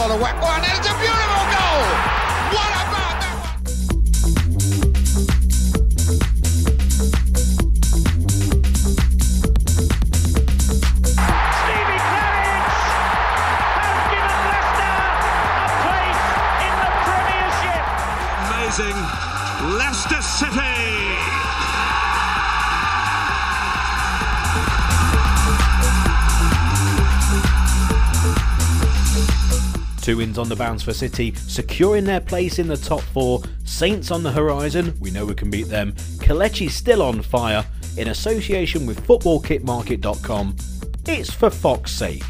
Way. Oh, and it's a wins on the bounce for City, securing their place in the top four. Saints on the horizon, we know we can beat them. Kelechi still on fire. In association with footballkitmarket.com, it's for Fox's sake.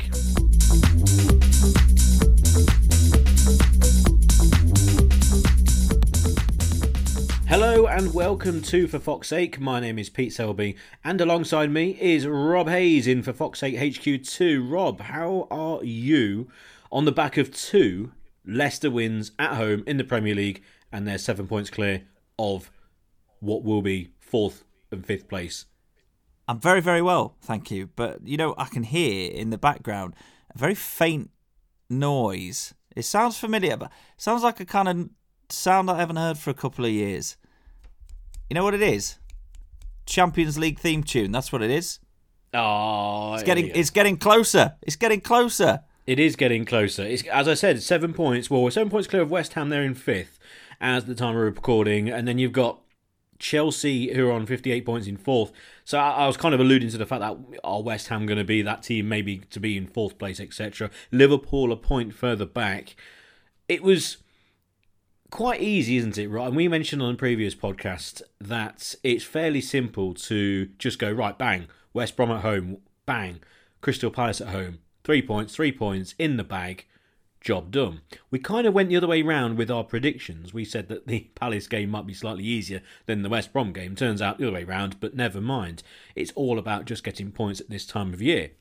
Hello and welcome to For Fox's Sake. My name is Pete Selby, and alongside me is Rob Hayes in For Fox's Sake HQ2. Rob, how are you on the back of two Leicester wins at home in the Premier League, and they're seven points clear of what will be fourth and fifth place? I'm very, very well, thank you. But you know, I can hear in the background a very faint noise. It sounds familiar, but it sounds like a kind of sound I haven't heard for a couple of years. You know what it is? Champions League theme tune. That's what it is. Oh, It's getting, it's getting closer. It's getting closer. It is getting closer. It's, as I said, seven points. Well, seven points clear of West Ham. They're in fifth as the time of recording, and then you've got Chelsea who are on 58 points in fourth. So I, I was kind of alluding to the fact that are West Ham going to be that team, maybe to be in fourth place, etc. Liverpool a point further back. It was quite easy, isn't it? Right, and we mentioned on the previous podcast that it's fairly simple to just go right, bang, West Brom at home, bang, Crystal Palace at home, three points, three points in the bag, job done. We kind of went the other way round with our predictions. We said that the Palace game might be slightly easier than the West Brom game. Turns out the other way round, but never mind. It's all about just getting points at this time of year.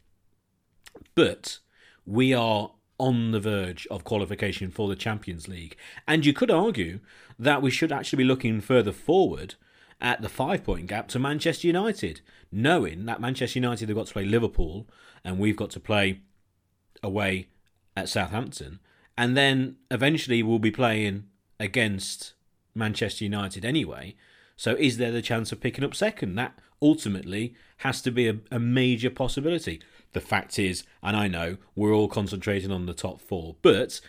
But we are on the verge of qualification for the Champions League. And you could argue that we should actually be looking further forward at the five point gap to Manchester United, knowing that Manchester United have got to play Liverpool and we've got to play away at Southampton. And then eventually we'll be playing against Manchester United anyway. So is there the chance of picking up second? That ultimately has to be a, a major possibility. The fact is, and I know we're all concentrating on the top four, but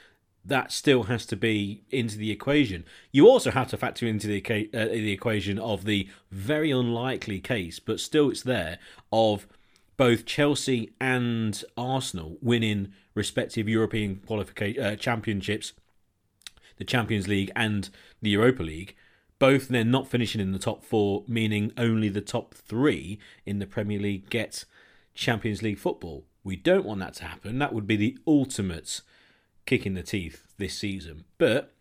that still has to be into the equation. You also have to factor into the uh, the equation of the very unlikely case, but still it's there of both Chelsea and Arsenal winning respective European qualification uh, championships, the Champions League and the Europa League. Both then not finishing in the top four, meaning only the top three in the Premier League get Champions League football. We don't want that to happen. That would be the ultimate kick in the teeth this season. But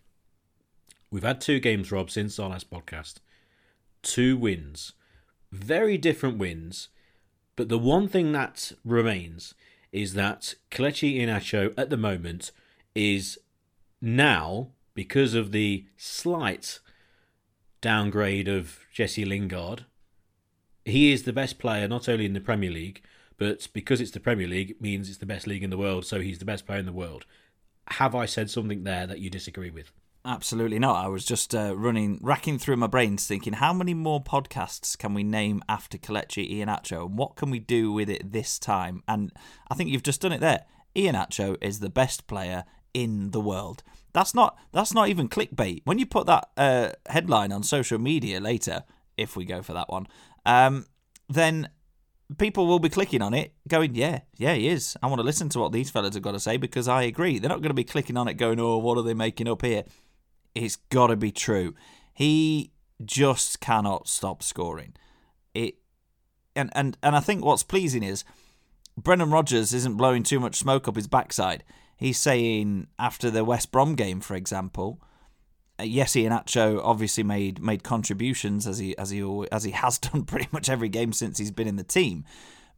we've had two games, Rob, since our last podcast. Two wins. Very different wins. But the one thing that remains is that Kelechi Iheanacho at the moment is now, because of the slight downgrade of Jesse Lingard, he is the best player not only in the Premier League, but because it's the Premier League, it means it's the best league in the world, so he's the best player in the world. Have I said something there that you disagree with? Absolutely not. I was just uh, running, racking through my brains, thinking how many more podcasts can we name after Kelechi Iheanacho, and what can we do with it this time? And I think you've just done it there. Iheanacho is the best player in the world. That's not that's not even clickbait. When you put that uh, headline on social media later, if we go for that one, um, then people will be clicking on it, going, "Yeah, yeah, he is." I want to listen to what these fellas have got to say because I agree. They're not going to be clicking on it, going, "Oh, what are they making up here?" It's got to be true. He just cannot stop scoring. It, and and and I think what's pleasing is Brendan Rodgers isn't blowing too much smoke up his backside. He's saying after the West Brom game, for example, uh, yes, Iheanacho obviously made made contributions as he as he al- as he has done pretty much every game since he's been in the team,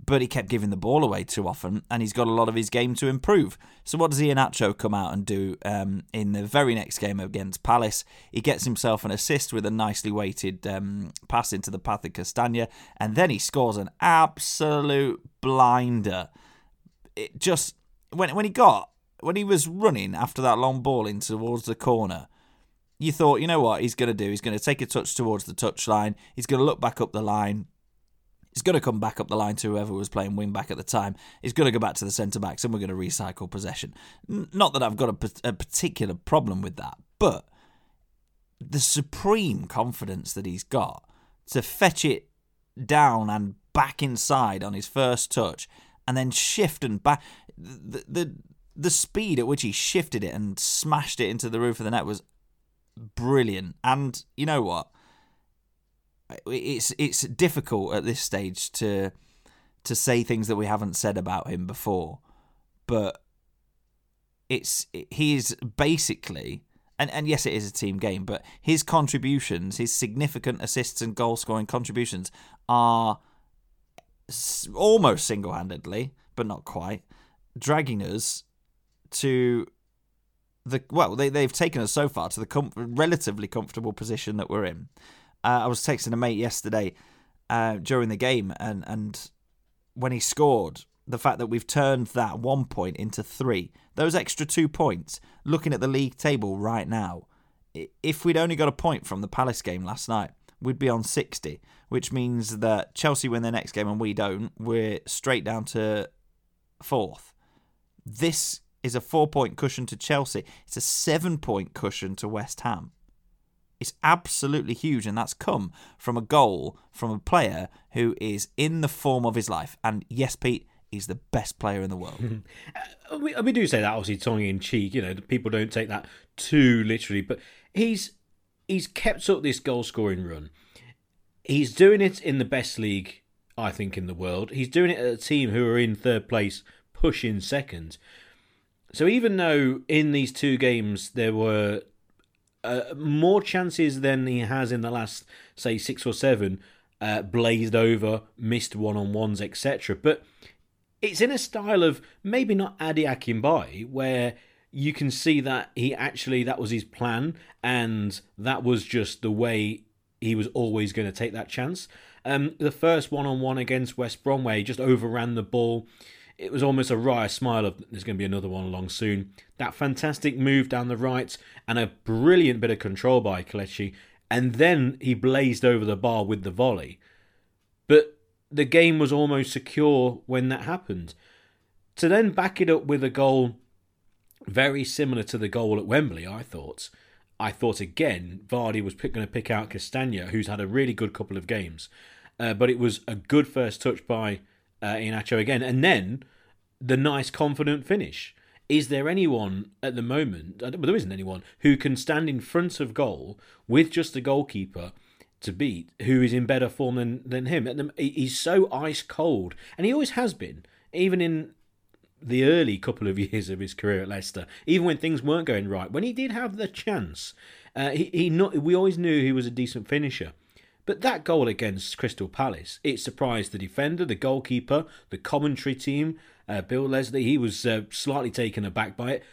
but he kept giving the ball away too often, and he's got a lot of his game to improve. So what does Iheanacho come out and do um, in the very next game against Palace? He gets himself an assist with a nicely weighted um, pass into the path of Castagne, and then he scores an absolute blinder. It just when when he got when he was running after that long ball in towards the corner, you thought, you know what he's going to do? He's going to take a touch towards the touchline. He's going to look back up the line. He's going to come back up the line to whoever was playing wing back at the time. He's going to go back to the centre backs and we're going to recycle possession. Not that I've got a, a particular problem with that, but the supreme confidence that he's got to fetch it down and back inside on his first touch and then shift and back the the, the speed at which he shifted it and smashed it into the roof of the net was brilliant and you know what it's it's difficult at this stage to to say things that we haven't said about him before but it's he is basically and, and yes it is a team game but his contributions his significant assists and goal scoring contributions are almost single-handedly but not quite dragging us to the well they, they've taken us so far to the com- relatively comfortable position that we're in uh, i was texting a mate yesterday uh, during the game and and when he scored the fact that we've turned that one point into three those extra two points looking at the league table right now if we'd only got a point from the palace game last night we'd be on 60 which means that chelsea win their next game and we don't we're straight down to fourth this is a four point cushion to Chelsea. It's a seven point cushion to West Ham. It's absolutely huge, and that's come from a goal from a player who is in the form of his life. And yes, Pete, he's the best player in the world. Uh, we, uh, we do say that obviously tongue in cheek. You know, people don't take that too literally, but he's he's kept up this goal scoring run. He's doing it in the best league, I think, in the world. He's doing it at a team who are in third place, pushing second. So even though in these two games there were uh, more chances than he has in the last, say, six or seven, uh, blazed over, missed one on ones, etc. But it's in a style of maybe not Ade Akinbiyi, where you can see that he actually that was his plan, and that was just the way he was always going to take that chance. Um, the first one-on-one against West Brom, where he just overran the ball, it was almost a wry smile of there's going to be another one along soon. That fantastic move down the right and a brilliant bit of control by Kelechi, and then he blazed over the bar with the volley. But the game was almost secure when that happened. To then back it up with a goal very similar to the goal at Wembley, I thought. I thought again Vardy was going to pick out Castagne, who's had a really good couple of games, uh, but it was a good first touch by uh, Iheanacho again, and then the nice confident finish. Is there anyone at the moment? Well, there isn't anyone who can stand in front of goal with just a goalkeeper to beat who is in better form than than him. The- he- He's so ice cold, and he always has been, even in the early couple of years of his career at Leicester, even when things weren't going right, when he did have the chance, uh, he, he not, we always knew he was a decent finisher. But that goal against Crystal Palace, it surprised the defender, the goalkeeper, the commentary team, uh, Bill Leslie. He was uh, slightly taken aback by it,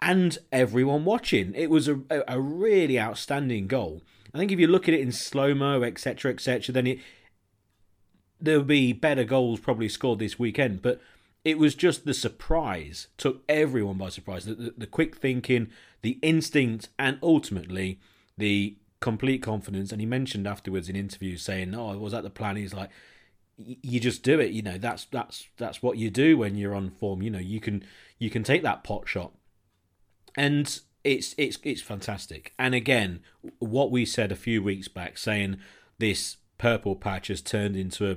and everyone watching. It was a, a, really outstanding goal. I think if you look at it in slow mo, etc., etc., then it there'll be better goals probably scored this weekend. But it was just the surprise took everyone by surprise. The, the, the quick thinking, the instinct, and ultimately the complete confidence. And he mentioned afterwards in interviews saying, "Oh, was that the plan?" He's like, "Y- "You just do it. You know, that's that's that's what you do when you're on form. You know, you can you can take that pot shot." and it's it's it's fantastic. And again, what we said a few weeks back, saying this purple patch has turned into a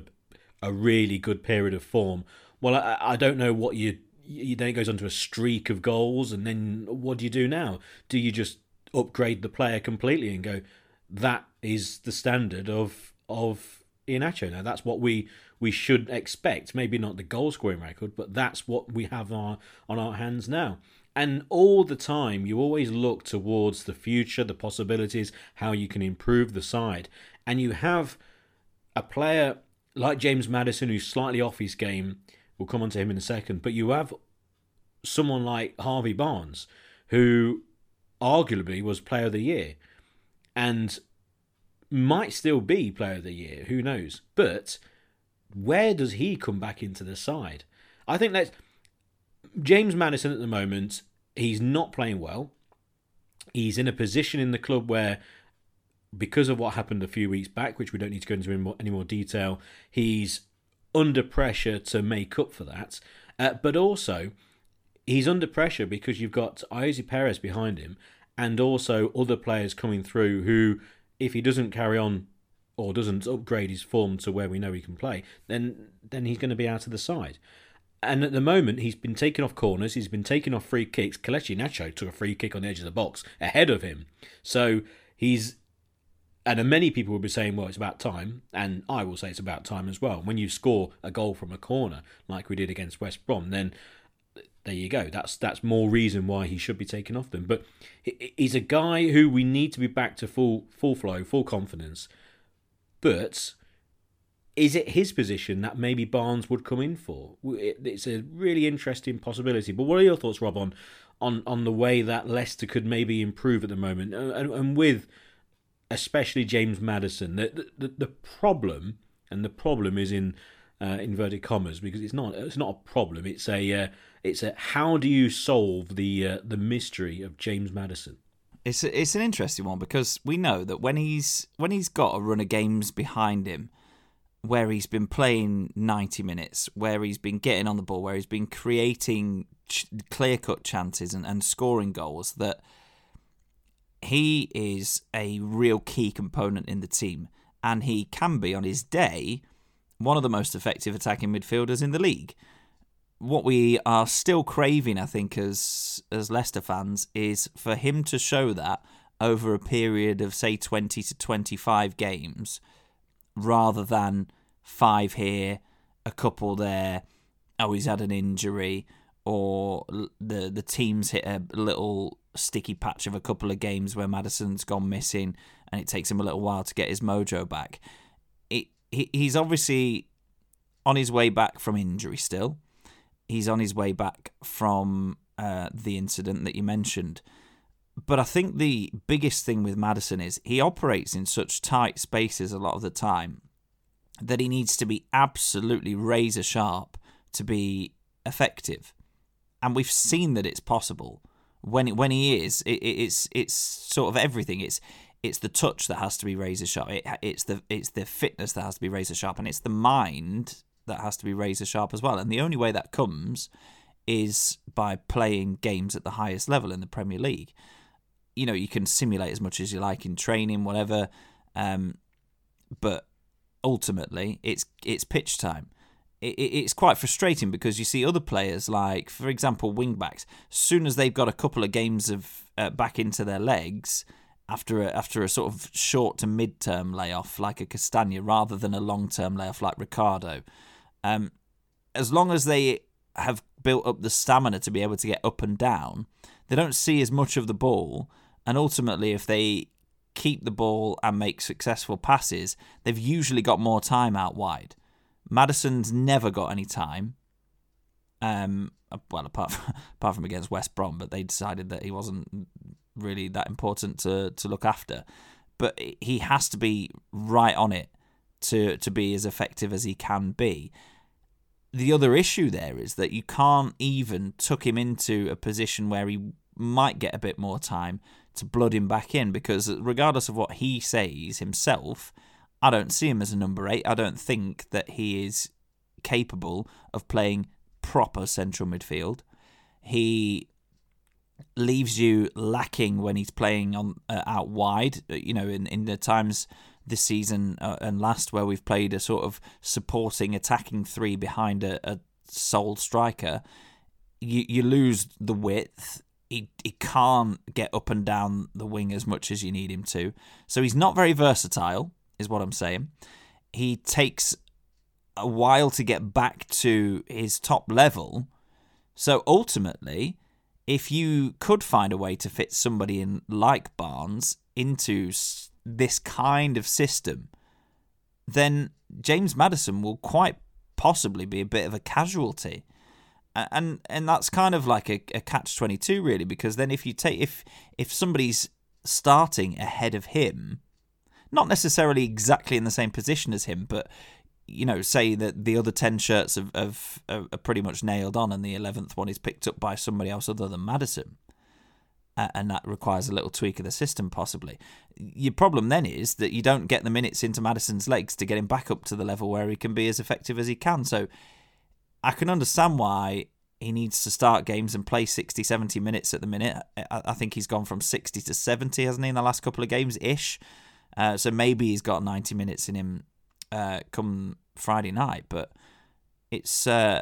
a really good period of form. Well, I, I don't know what you, you then it goes on to a streak of goals, and then what do you do now? Do you just upgrade the player completely and go, that is the standard of of Iheanacho now? That's what we we should expect. Maybe not the goal scoring record, but that's what we have on on our hands now. And all the time, you always look towards the future, the possibilities, how you can improve the side. And you have a player like James Maddison who's slightly off his game. We'll come on to him in a second. But you have someone like Harvey Barnes, who arguably was player of the year and might still be player of the year. Who knows? But where does he come back into the side? I think let's James Maddison at the moment, he's not playing well. He's in a position in the club where, because of what happened a few weeks back, which we don't need to go into any more, any more detail, he's under pressure to make up for that. Uh, but also, he's under pressure because you've got Ayoze Perez behind him and also other players coming through who, if he doesn't carry on or doesn't upgrade his form to where we know he can play, then then he's going to be out of the side. And at the moment, he's been taken off corners, he's been taken off free kicks. Kelechi Iheanacho took a free kick on the edge of the box ahead of him. So he's. And many people will be saying, well, it's about time. And I will say it's about time as well. When you score a goal from a corner, like we did against West Brom, then there you go. That's that's more reason why he should be taken off them. But he's a guy who we need to be back to full full flow, full confidence. But is it his position that maybe Barnes would come in for? It's a really interesting possibility. But what are your thoughts, Rob, on on, on the way that Leicester could maybe improve at the moment, and, and with especially James Maddison? The, the the problem, and the problem is in uh, inverted commas because it's not it's not a problem. It's a uh, it's a how do you solve the uh, the mystery of James Maddison? It's a, it's an interesting one because we know that when he's when he's got a run of games behind him where he's been playing 90 minutes, where he's been getting on the ball, where he's been creating ch- clear cut chances and, and scoring goals, that he is a real key component in the team. And he can be, on his day, one of the most effective attacking midfielders in the league. What we are still craving, I think, as as Leicester fans, is for him to show that over a period of say 20 to 25 games rather than five here, a couple there. Oh, he's had an injury, or the the team's hit a little sticky patch of a couple of games where Maddison's gone missing, and it takes him a little while to get his mojo back. It, he, he's obviously on his way back from injury still. He's on his way back from uh, the incident that you mentioned. But I think the biggest thing with Maddison is he operates in such tight spaces a lot of the time that he needs to be absolutely razor sharp to be effective. And we've seen that it's possible. When when he is, it, it's it's sort of everything. It's it's the touch that has to be razor sharp. It, it's the it's the fitness that has to be razor sharp, and it's the mind that has to be razor sharp as well. And the only way that comes is by playing games at the highest level in the Premier League. You know, you can simulate as much as you like in training, whatever, um, but ultimately it's it's pitch time. It, it, it's quite frustrating because you see other players like, for example, wingbacks. As soon as they've got a couple of games of uh, back into their legs after a, after a sort of short to mid term layoff like a Castagne, rather than a long term layoff like Ricardo, um, as long as they have built up the stamina to be able to get up and down, they don't see as much of the ball. And ultimately, if they keep the ball and make successful passes, they've usually got more time out wide. Maddison's never got any time. Um, well, apart from, apart from against West Brom, but they decided that he wasn't really that important to to look after. But he has to be right on it to to be as effective as he can be. The other issue there is that you can't even tuck him into a position where he might get a bit more time to blood him back in because regardless of what he says himself, I don't see him as a number eight. I don't think that he is capable of playing proper central midfield. He leaves you lacking when he's playing on uh, out wide. Uh, you know, in in the times this season uh, and last where we've played a sort of supporting attacking three behind a, a sole striker, you you lose the width he he can't get up and down the wing as much as you need him to. So he's not very versatile, is what I'm saying. He takes a while to get back to his top level. So ultimately, if you could find a way to fit somebody in like Barnes into this kind of system, then James Maddison will quite possibly be a bit of a casualty and and that's kind of like a, a catch 22 really because then if you take if if somebody's starting ahead of him not necessarily exactly in the same position as him but you know, say that the other 10 shirts have, have, are pretty much nailed on and the 11th one is picked up by somebody else other than Maddison. And that requires a little tweak of the system, possibly. Your problem then is that you don't get the minutes into Maddison's legs to get him back up to the level where he can be as effective as he can. So I can understand why he needs to start games and play 60, 70 minutes at the minute. I think he's gone from 60 to 70, hasn't he, in the last couple of games ish. Uh, so maybe he's got 90 minutes in him uh, come Friday night, but it's uh,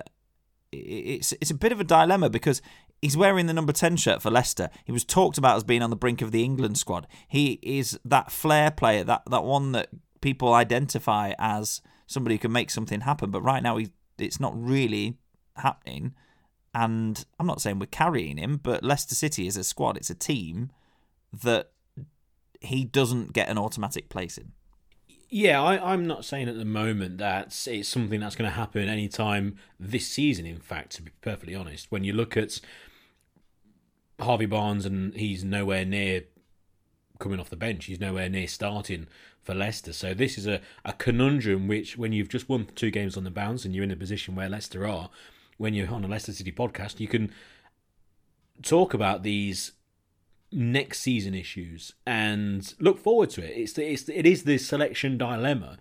it's it's a bit of a dilemma because he's wearing the number 10 shirt for Leicester. He was talked about as being on the brink of the England squad. He is that flair player, that that one that people identify as somebody who can make something happen, but right now he, it's not really happening. And I'm not saying we're carrying him, but Leicester City is a squad, it's a team that he doesn't get an automatic place in. Yeah, I, am not saying at the moment that it's something that's going to happen anytime this season. In fact, to be perfectly honest, when you look at Harvey Barnes and he's nowhere near coming off the bench, he's nowhere near starting for Leicester. So this is a, a conundrum which, when you've just won two games on the bounce and you're in a position where Leicester are, when you're on a Leicester City podcast, you can talk about these next season issues and look forward to it. It's the, it's the, it is the selection dilemma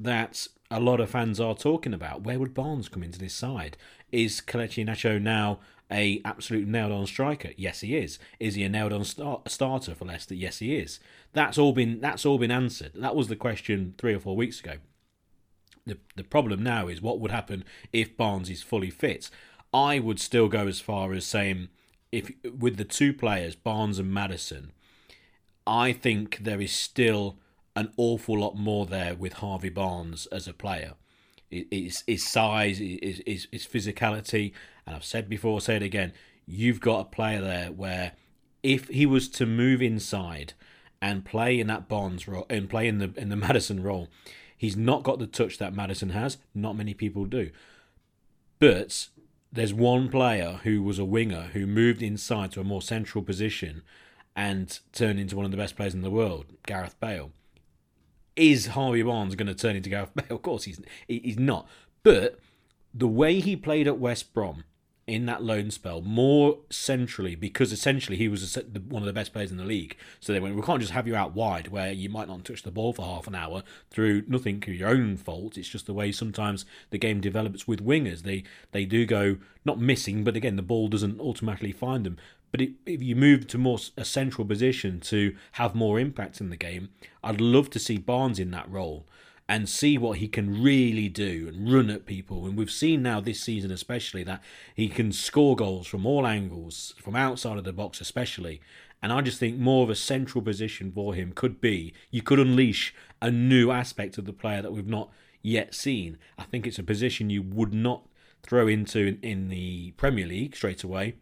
that a lot of fans are talking about. Where would Barnes come into this side? Is Kelechi Iheanacho now a absolute nailed on striker? Yes, he is. Is he a nailed on start, starter for Leicester? Yes, he is. That's all been that's all been answered. That was the question three or four weeks ago. The the problem now is what would happen if Barnes is fully fit. I would still go as far as saying if with the two players, Barnes and Maddison, I think there is still an awful lot more there with Harvey Barnes as a player. His, his size, his, his physicality, and I've said before, say it again. You've got a player there where if he was to move inside and play in that Barnes role and play in the in the Maddison role, he's not got the touch that Maddison has. Not many people do, but there's one player who was a winger who moved inside to a more central position and turned into one of the best players in the world, Gareth Bale. Is Harvey Barnes going to turn into Gareth Bale? Of course he's he's not. But the way he played at West Brom in that loan spell more centrally because essentially he was one of the best players in the league. So they went, we can't just have you out wide where you might not touch the ball for half an hour through nothing to your own fault. It's just the way sometimes the game develops with wingers. They they do go not missing, but again the ball doesn't automatically find them. But if you move to more a central position to have more impact in the game, I'd love to see Barnes in that role and see what he can really do and run at people. And we've seen now this season, especially, that he can score goals from all angles, from outside of the box, especially. And I just think more of a central position for him could be you could unleash a new aspect of the player that we've not yet seen. I think it's a position you would not throw into in, in the Premier League straight away.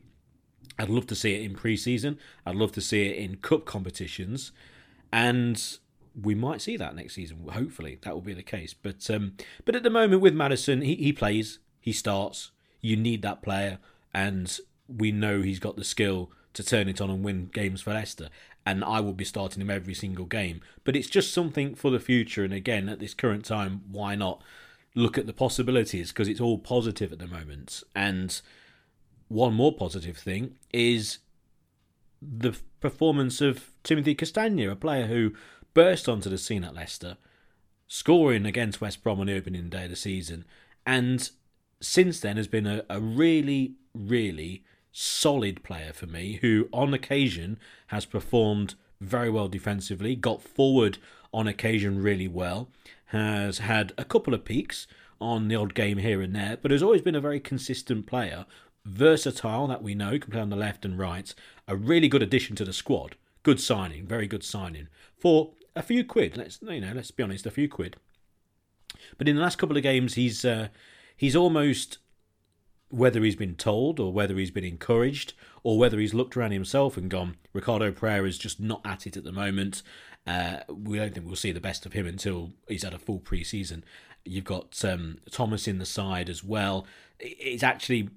I'd love to see it in pre season, I'd love to see it in cup competitions. And we might see that next season. Hopefully, that will be the case. But um, but at the moment with Maddison, he, he plays, he starts. You need that player, and we know he's got the skill to turn it on and win games for Leicester. And I will be starting him every single game. But it's just something for the future. And again, at this current time, why not look at the possibilities? Because it's all positive at the moment. And one more positive thing is the performance of Timothy Castagne, a player who burst onto the scene at Leicester, scoring against West Brom on the opening day of the season, and since then has been a, a really, really solid player for me who, on occasion, has performed very well defensively, got forward on occasion really well, has had a couple of peaks on the odd game here and there, but has always been a very consistent player, versatile that we know, can play on the left and right, a really good addition to the squad. Good signing, very good signing. For a few quid. Let's you know, let's be honest, a few quid. But in the last couple of games, he's uh, he's almost whether he's been told or whether he's been encouraged or whether he's looked around himself and gone, Ricardo Pereira is just not at it at the moment. Uh, we don't think we'll see the best of him until he's had a full pre-season. You've got um, Thomas in the side as well. It's actually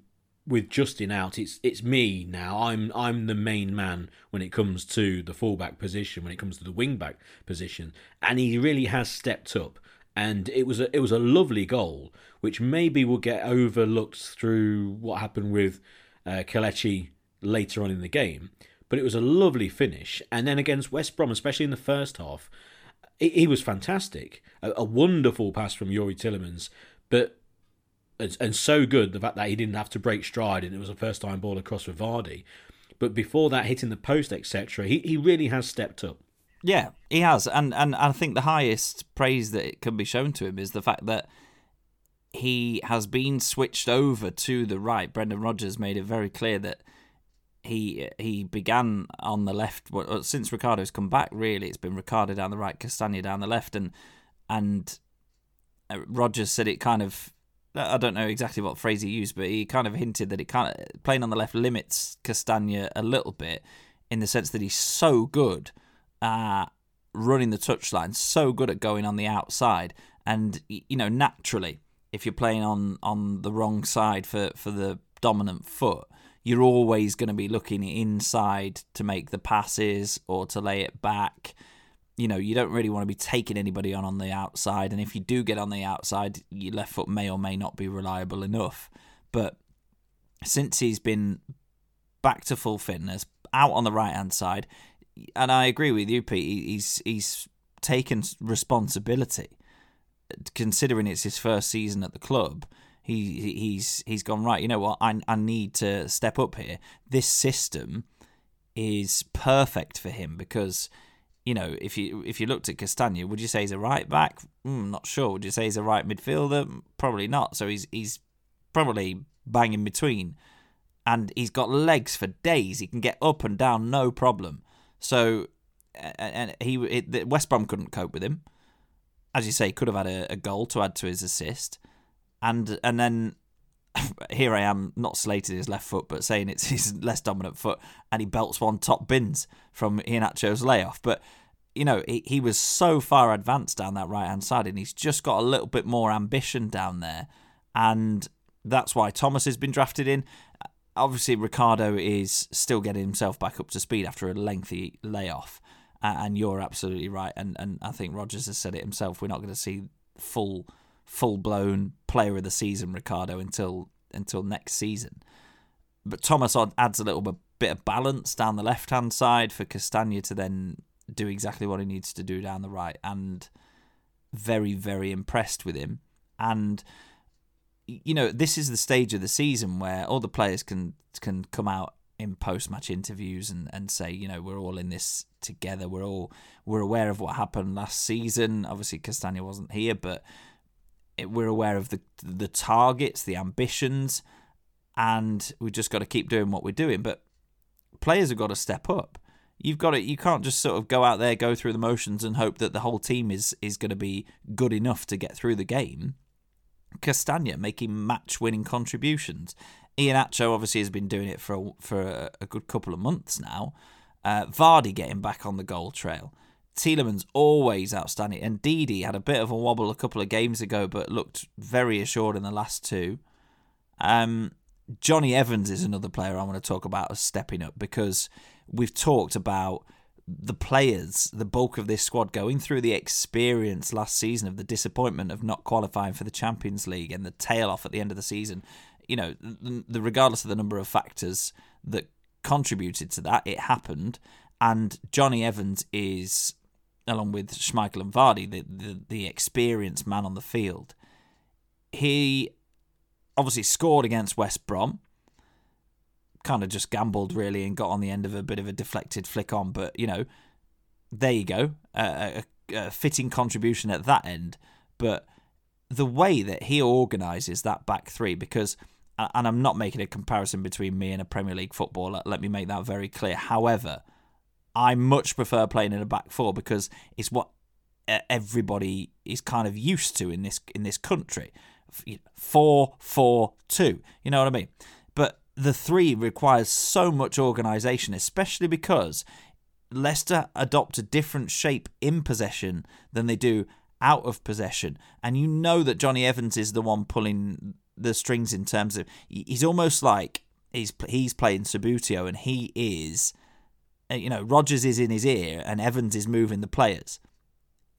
with Justin out, it's it's me now. I'm I'm the main man when it comes to the fullback position, when it comes to the wingback position, and he really has stepped up. and it was a it was a lovely goal, which maybe will get overlooked through what happened with uh, Kelechi later on in the game. But it was a lovely finish, and then against West Brom, especially in the first half, he, was fantastic. A, a, wonderful pass from Youri Tielemans, but and, and so good the fact that he didn't have to break stride and it was a first time ball across for Vardy. But before that, hitting the post, etc., he, he really has stepped up. Yeah, he has, and and I think the highest praise that it can be shown to him is the fact that he has been switched over to the right. Brendan Rodgers made it very clear that he he began on the left well, since Ricardo's come back. Really, it's been Ricardo down the right, Castagne down the left, and and uh, Rodgers said it kind of. I don't know exactly what phrase he used, but he kind of hinted that it kind of playing on the left limits Castagne a little bit, in the sense that he's so good at running the touchline, so good at going on the outside, and you know naturally, if you're playing on on the wrong side for for the dominant foot, you're always going to be looking inside to make the passes or to lay it back. You know, you don't really want to be taking anybody on on the outside. And if you do get on the outside, your left foot may or may not be reliable enough. But since he's been back to full fitness, out on the right hand side, and I agree with you, Pete, he's, he's taken responsibility considering it's his first season at the club he he's he's gone right. You know what? I I need to step up here. This system is perfect for him because you know if you if you looked at Castagne, would you say he's a right back? Mm, not sure. Would you say he's a right midfielder? Probably not. So he's he's probably bang in between, and he's got legs for days. He can get up and down no problem. So and he it, West Brom couldn't cope with him. As you say, could have had a, a goal to add to his assist and and then here I am, not slated his left foot, but saying it's his less dominant foot, and he belts one top bins from Iheanacho's layoff. But you know, he, he was so far advanced down that right hand side, and he's just got a little bit more ambition down there, and that's why Thomas has been drafted in. Obviously, Ricardo is still getting himself back up to speed after a lengthy layoff, and you're absolutely right. And and I think Rodgers has said it himself. We're not going to see full full blown player of the season Ricardo until until next season. But Thomas adds a little bit, of balance down the left hand side for Castagne to then do exactly what he needs to do down the right, and very very impressed with him. And you know this is the stage of the season where all the players can can come out in post match interviews and, and say, you know, we're all in this together. We're all we're aware of what happened last season. Obviously Castagne wasn't here, but we're aware of the the targets, the ambitions, and we've just got to keep doing what we're doing. But players have got to step up. You've got to. You can't just sort of go out there, go through the motions, and hope that the whole team is is going to be good enough to get through the game. Castagne making match-winning contributions. Iheanacho obviously has been doing it for a, for a, a good couple of months now. Uh, Vardy getting back on the goal trail. Tielemans always outstanding, and Ndidi had a bit of a wobble a couple of games ago, but looked very assured in the last two. Um, Jonny Evans is another player I want to talk about as stepping up because we've talked about the players, the bulk of this squad going through the experience last season of the disappointment of not qualifying for the Champions League and the tail off at the end of the season. You know, the, the regardless of the number of factors that contributed to that, it happened. And Jonny Evans is along with Schmeichel and Vardy, the, the, the experienced man on the field. He obviously scored against West Brom. Kind of just gambled really and got on the end of a bit of a deflected flick on, but you know, there you go, a, a, a fitting contribution at that end. But the way that he organises that back three, because and I'm not making a comparison between me and a Premier League footballer. Let me make that very clear. However, I much prefer playing in a back four because it's what everybody is kind of used to in this in this country. Four, four, two. You know what I mean? But the three requires so much organisation, especially because Leicester adopt a different shape in possession than they do out of possession. And you know that Jonny Evans is the one pulling the strings in terms of he's almost like he's he's playing Subbuteo and he is you know, Rodgers is in his ear and Evans is moving the players.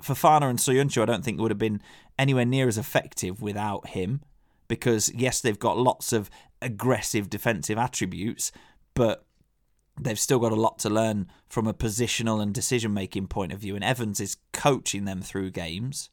Fofana and Soyuncu, I don't think would have been anywhere near as effective without him because yes, they've got lots of aggressive defensive attributes, but they've still got a lot to learn from a positional and decision making point of view. And Evans is coaching them through games.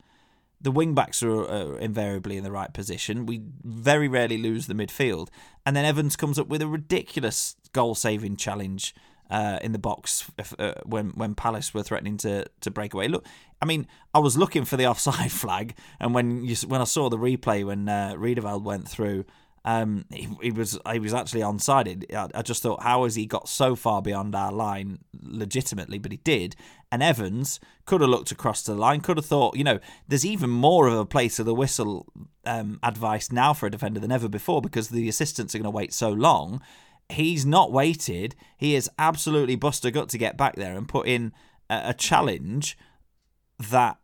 The wing backs are uh, invariably in the right position. We very rarely lose the midfield. And then Evans comes up with a ridiculous goal saving challenge uh, in the box if, uh, when when Palace were threatening to to break away. Look, I mean, I was looking for the offside flag, and when you when I saw the replay when uh, Riedewald went through, um, he, he, was he was actually onside. I, I just thought, how has he got so far beyond our line legitimately? But he did. And Evans could have looked across the line, could have thought, you know, there's even more of a place of the whistle um, advice now for a defender than ever before because the assistants are going to wait so long. He's not waited. He has absolutely bust a gut to get back there and put in a, a challenge that,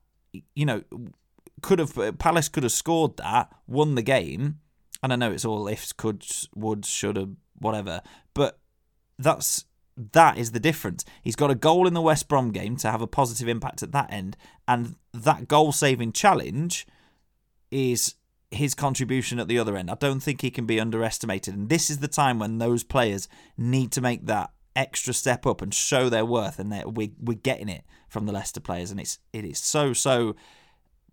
you know, could have Palace could have scored that, won the game and I know it's all ifs, coulds, would, shoulda, whatever, but that's that is the difference. He's got a goal in the West Brom game to have a positive impact at that end, and that goal saving challenge is his contribution at the other end. I don't think he can be underestimated, and this is the time when those players need to make that extra step up and show their worth, and we we're getting it from the Leicester players, and it's it is so so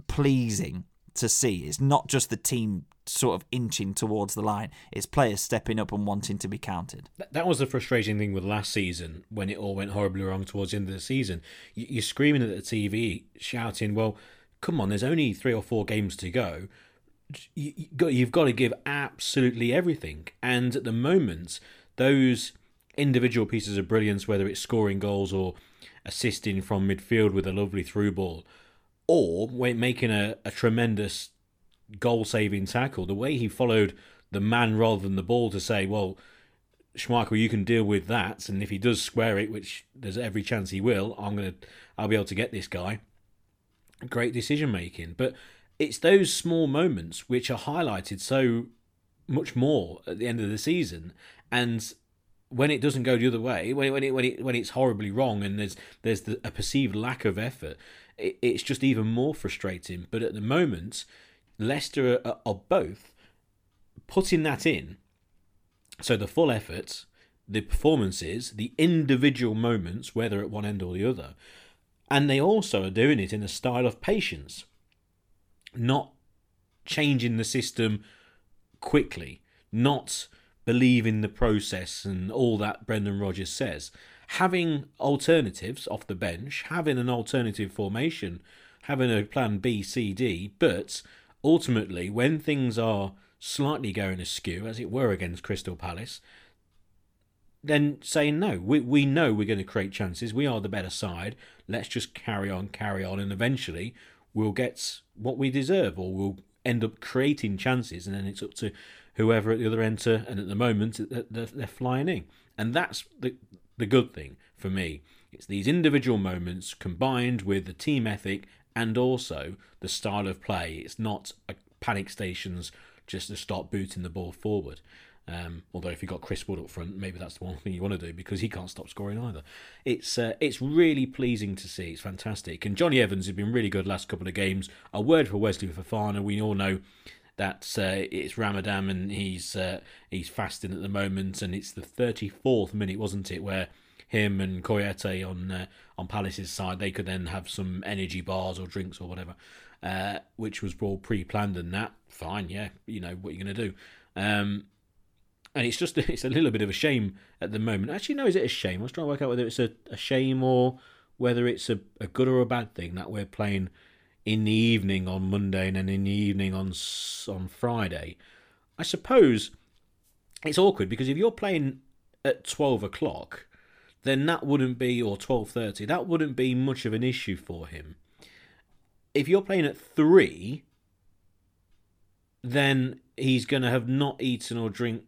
pleasing to see. It's not just the team sort of inching towards the line. It's players stepping up and wanting to be counted. That was the frustrating thing with last season when it all went horribly wrong towards the end of the season. You're screaming at the TV, shouting, "Well, come on! There's only three or four games to go. You've got to give absolutely everything." And at the moment, those individual pieces of brilliance, whether it's scoring goals or assisting from midfield with a lovely through ball, or making a, a tremendous goal saving tackle, the way he followed the man rather than the ball to say, well, Schmeichel, you can deal with that, and if he does square it, which there's every chance he will, I'm gonna, I'll be able to get this guy. Great decision making, but it's those small moments which are highlighted so much more at the end of the season, and when it doesn't go the other way, when when it, when it when it's horribly wrong, and there's there's the, a perceived lack of effort, it, it's just even more frustrating. But at the moment, Leicester are, are both putting that in. So the full effort, the performances, the individual moments, whether at one end or the other, and they also are doing it in a style of patience, not changing the system quickly, not believing the process and all that Brendan Rodgers says. Having alternatives off the bench, having an alternative formation, having a plan B, C, D, but ultimately, when things are slightly going askew, as it were against Crystal Palace, then saying no, we we know we're going to create chances. We are the better side. Let's just carry on, carry on, and eventually we'll get what we deserve, or we'll end up creating chances, and then it's up to whoever at the other end to. And at the moment, they're flying in, and that's the the good thing for me. It's these individual moments combined with the team ethic and also the style of play. It's not a panic stations just to start booting the ball forward. Um, although if you've got Chris Wood up front, maybe that's the one thing you want to do because he can't stop scoring either. It's uh, it's really pleasing to see. It's fantastic. And Jonny Evans has been really good last couple of games. A word for Wesley Fofana. We all know that uh, it's Ramadan and he's uh, he's fasting at the moment, and it's the 34th minute, wasn't it, where him and Kouyaté on uh, on Palace's side, they could then have some energy bars or drinks or whatever, uh, which was all pre-planned and that. Fine, yeah, you know what you're going to do. Um, and it's just it's a little bit of a shame at the moment. Actually, no, is it a shame? I was trying to work out whether it's a, a shame or whether it's a, a good or a bad thing that we're playing in the evening on Monday and then in the evening on on Friday. I suppose it's awkward because if you're playing at twelve o'clock, then that wouldn't be or 12:30 that wouldn't be much of an issue for him if you're playing at 3 then he's going to have not eaten or drink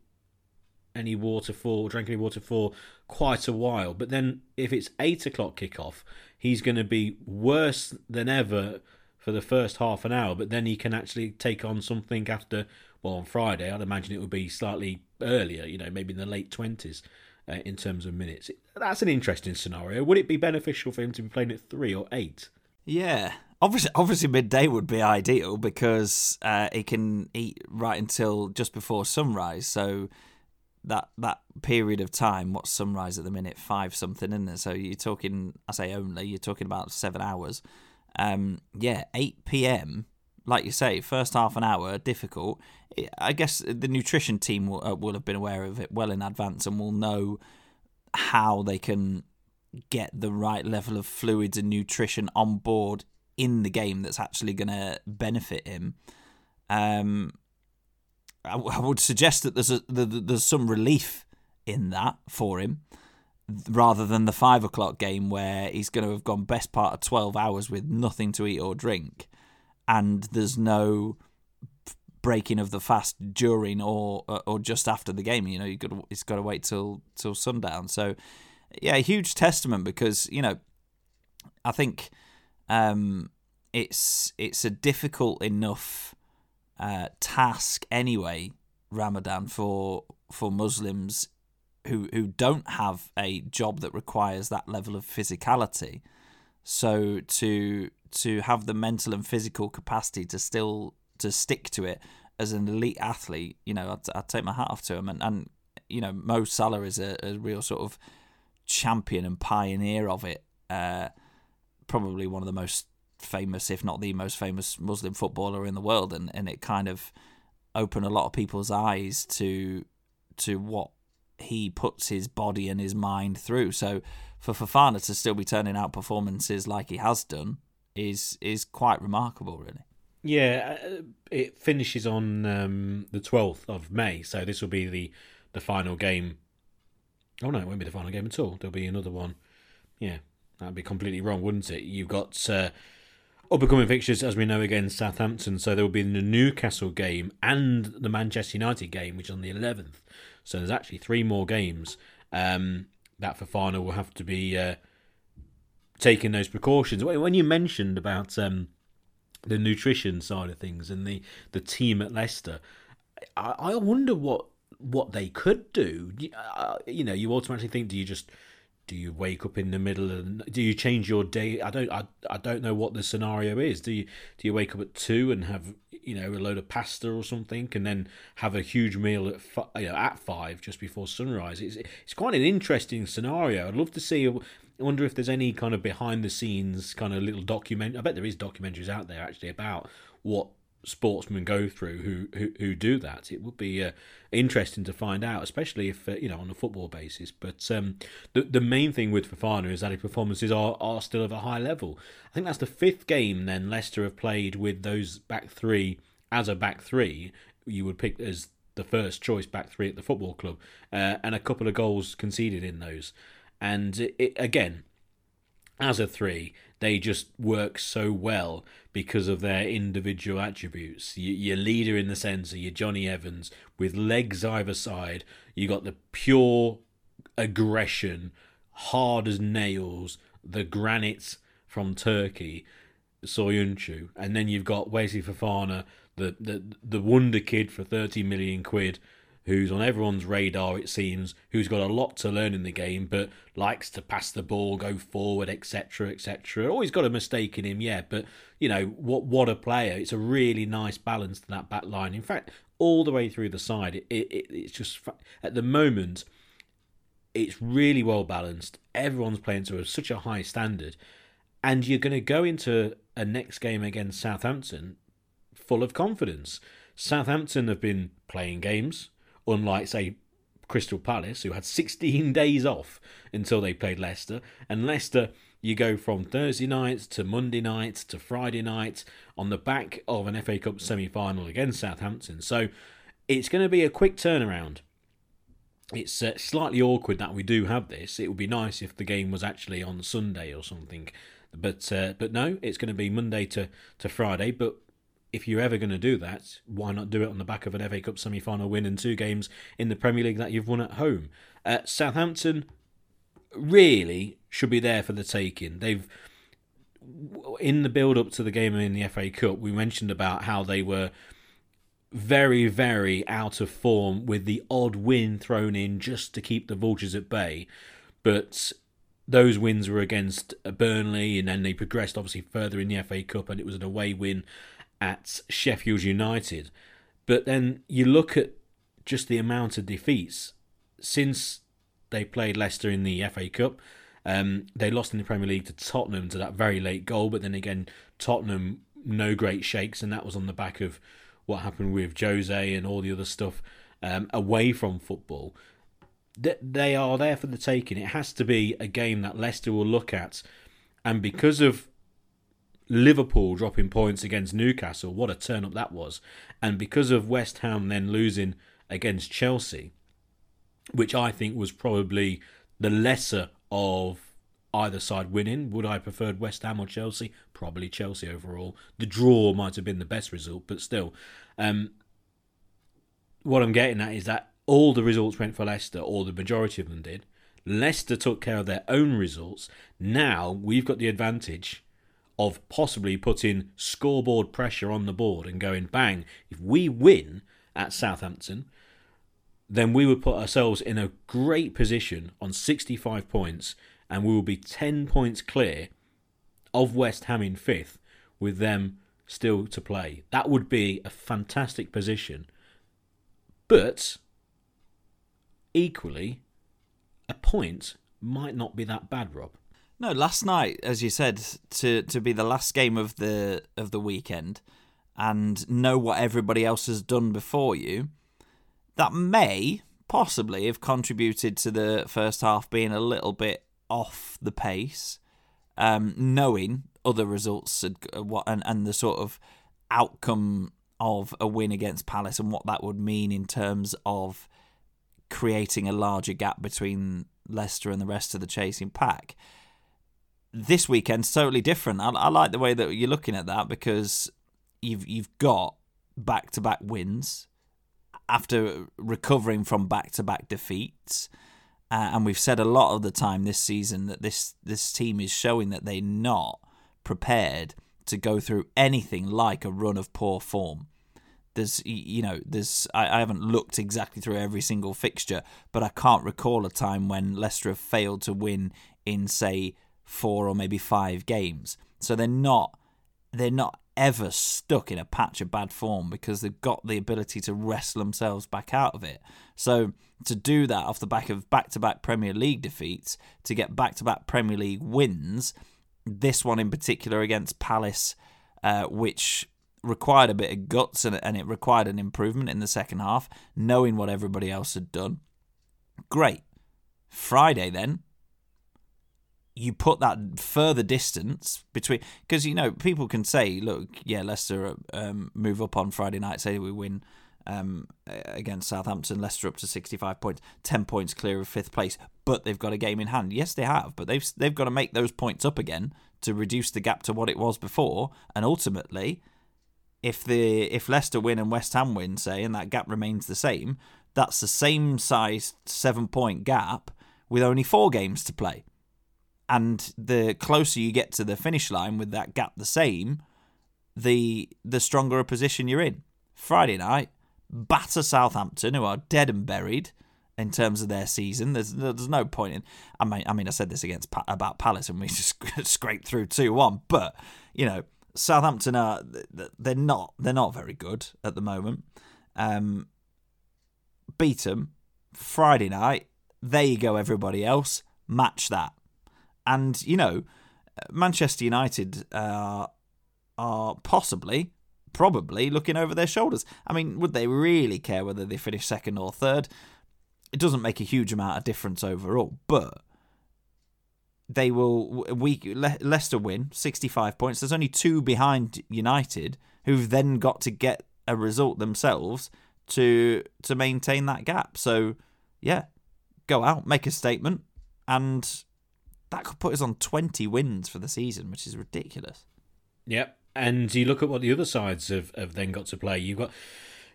any water for drank any water for quite a while but then if it's 8 o'clock kickoff he's going to be worse than ever for the first half an hour but then he can actually take on something after well on friday i'd imagine it would be slightly earlier you know maybe in the late 20s uh, in terms of minutes. That's an interesting scenario. Would it be beneficial for him to be playing at three or eight? Yeah, Obviously, obviously midday would be ideal because uh, he can eat right until just before sunrise. So that that period of time, what's sunrise at the minute? Five something, isn't it? So you're talking, I say only, you're talking about seven hours. Um, yeah, eight p.m. Like you say, first half an hour difficult. I guess the nutrition team will, uh, will have been aware of it well in advance and will know how they can get the right level of fluids and nutrition on board in the game that's actually going to benefit him. Um, I, would suggest that there's a, there's some relief in that for him, rather than the five o'clock game where he's going to have gone best part of twelve hours with nothing to eat or drink, and there's no breaking of the fast during or or just after the game. You know, you got it's got to wait till till sundown. So yeah, huge testament because you know, I think um, it's it's a difficult enough uh, task anyway, Ramadan for for Muslims who who don't have a job that requires that level of physicality. So to to have the mental and physical capacity to still to stick to it as an elite athlete, you know, I'd, I'd take my hat off to him. And, and you know, Mo Salah is a, a real sort of champion and pioneer of it. Uh, probably one of the most famous, if not the most famous Muslim footballer in the world, and, and it kind of opened a lot of people's eyes to to what he puts his body and his mind through. So for Fofana to still be turning out performances like he has done is is quite remarkable, really. Yeah, uh, it finishes on um, the twelfth of May, so this will be the the final game Oh no, it won't be the final game at all. There'll be another one. Yeah, that'd be completely wrong, wouldn't it? You've got uh, up and coming fixtures, as we know, against Southampton. So there will be the Newcastle game and the Manchester United game, which is on the 11th. So there's actually three more games um, that Fofana will have to be uh, taking those precautions. When you mentioned about um, the nutrition side of things and the, the team at Leicester, I, I wonder what what they could do. Uh, you know, you automatically think, do you just do you wake up in the middle and do you change your day? I don't, I, I don't know what the scenario is. Do you do you wake up at two and have you know a load of pasta or something, and then have a huge meal at fi- you know, at five just before sunrise? It's it's quite an interesting scenario. I'd love to see. I wonder if there's any kind of behind the scenes kind of little document. I bet there is documentaries out there actually about what sportsmen go through who who, who do that. It would be uh, interesting to find out, especially if uh, you know on a football basis. But um, the the main thing with Fofana is that his performances are are still of a high level. I think that's the fifth game then Leicester have played with those back three as a back three. You would pick as the first choice back three at the football club, uh, and a couple of goals conceded in those. And it, again, as a three, they just work so well because of their individual attributes. Your leader in the centre, your Jonny Evans, with legs either side. You got the pure aggression, hard as nails, the granite from Turkey, Soyuncu, and then you've got Wesley Fofana, the the the wonder kid for thirty million quid who's on everyone's radar, it seems, who's got a lot to learn in the game, but likes to pass the ball, go forward, etc., etc. Always got a mistake in him, yeah, but you know what? What a player! It's a really nice balance to that back line. In fact, all the way through the side, it, it, it's just at the moment, it's really well balanced. Everyone's playing to a, such a high standard, and you're going to go into a next game against Southampton full of confidence. Southampton have been playing games unlike, say, Crystal Palace, who had 16 days off until they played Leicester. And Leicester, you go from Thursday nights to Monday nights to Friday nights on the back of an FA Cup semi final against Southampton. So it's going to be a quick turnaround. It's uh, slightly awkward that we do have this. It would be nice if the game was actually on Sunday or something. But uh, but no, it's going to be Monday to, to Friday. But if you're ever going to do that, why not do it on the back of an FA Cup semi final win and two games in the Premier League that you've won at home? Uh, Southampton really should be there for the taking. They've in the build up to the game in the FA Cup, we mentioned about how they were very, very out of form with the odd win thrown in just to keep the Vultures at bay. But those wins were against Burnley, and then they progressed obviously further in the FA Cup, and it was an away win at Sheffield United. But then you look at just the amount of defeats since they played Leicester in the FA Cup. Um, they lost in the Premier League to Tottenham to that very late goal, but then again, Tottenham no great shakes, and that was on the back of what happened with Jose and all the other stuff um, away from football. They are there for the taking. It has to be a game that Leicester will look at, and because of Liverpool dropping points against Newcastle, what a turn up that was, and because of West Ham then losing against Chelsea, which I think was probably the lesser of either side winning. Would I have preferred West Ham or Chelsea? Probably Chelsea overall. The draw might have been the best result, but still. Um, what I'm getting at is that all the results went for Leicester, or the majority of them did. Leicester took care of their own results. Now we've got the advantage of possibly putting scoreboard pressure on the board and going bang. If we win at Southampton, then we would put ourselves in a great position on 65 points and we will be 10 points clear of West Ham in fifth with them still to play. That would be a fantastic position. But equally, a point might not be that bad, Rob. No, last night, as you said, to to be the last game of the of the weekend and know what everybody else has done before you, that may possibly have contributed to the first half being a little bit off the pace, um, knowing other results and, uh, and and the sort of outcome of a win against Palace and what that would mean in terms of creating a larger gap between Leicester and the rest of the chasing pack. This weekend's totally different. I, I like the way that you're looking at that because you've you've got back to back wins after recovering from back to back defeats. Uh, and we've said a lot of the time this season that this this team is showing that they're not prepared to go through anything like a run of poor form. There's you know there's I, I haven't looked exactly through every single fixture, but I can't recall a time when Leicester have failed to win in say four or maybe five games. So they're not they're not ever stuck in a patch of bad form because they've got the ability to wrestle themselves back out of it. So to do that off the back of back-to-back Premier League defeats, to get back-to-back Premier League wins, this one in particular against Palace, uh, which required a bit of guts and, and it required an improvement in the second half, knowing what everybody else had done. Great. Friday then, you put that further distance between because you know people can say, look, yeah, Leicester um, move up on Friday night, say we win um, against Southampton, Leicester up to sixty-five points, ten points clear of fifth place, but they've got a game in hand. Yes, they have, but they've they've got to make those points up again to reduce the gap to what it was before, and ultimately. If the if Leicester win and West Ham win, say, and that gap remains the same, that's the same size seven point gap with only four games to play and the closer you get to the finish line with that gap the same, the the stronger a position you're in. Friday night, batter Southampton, who are dead and buried in terms of their season. There's there's no point in. I mean, I mean, I said this against about Palace, and we just scraped through two one. But you know, Southampton are they're not they're not very good at the moment. Um, beat them Friday night. There you go, everybody else. Match that. And, you know, Manchester United uh, are possibly, probably looking over their shoulders. I mean, would they really care whether they finish second or third? It doesn't make a huge amount of difference overall, but they will. We Le- Leicester win 65 points. There's only two behind United, who've then got to get a result themselves to to maintain that gap. So, yeah, go out, make a statement, and that could put us on 20 wins for the season, which is ridiculous. Yep. And you look at what the other sides have, have then got to play. You've got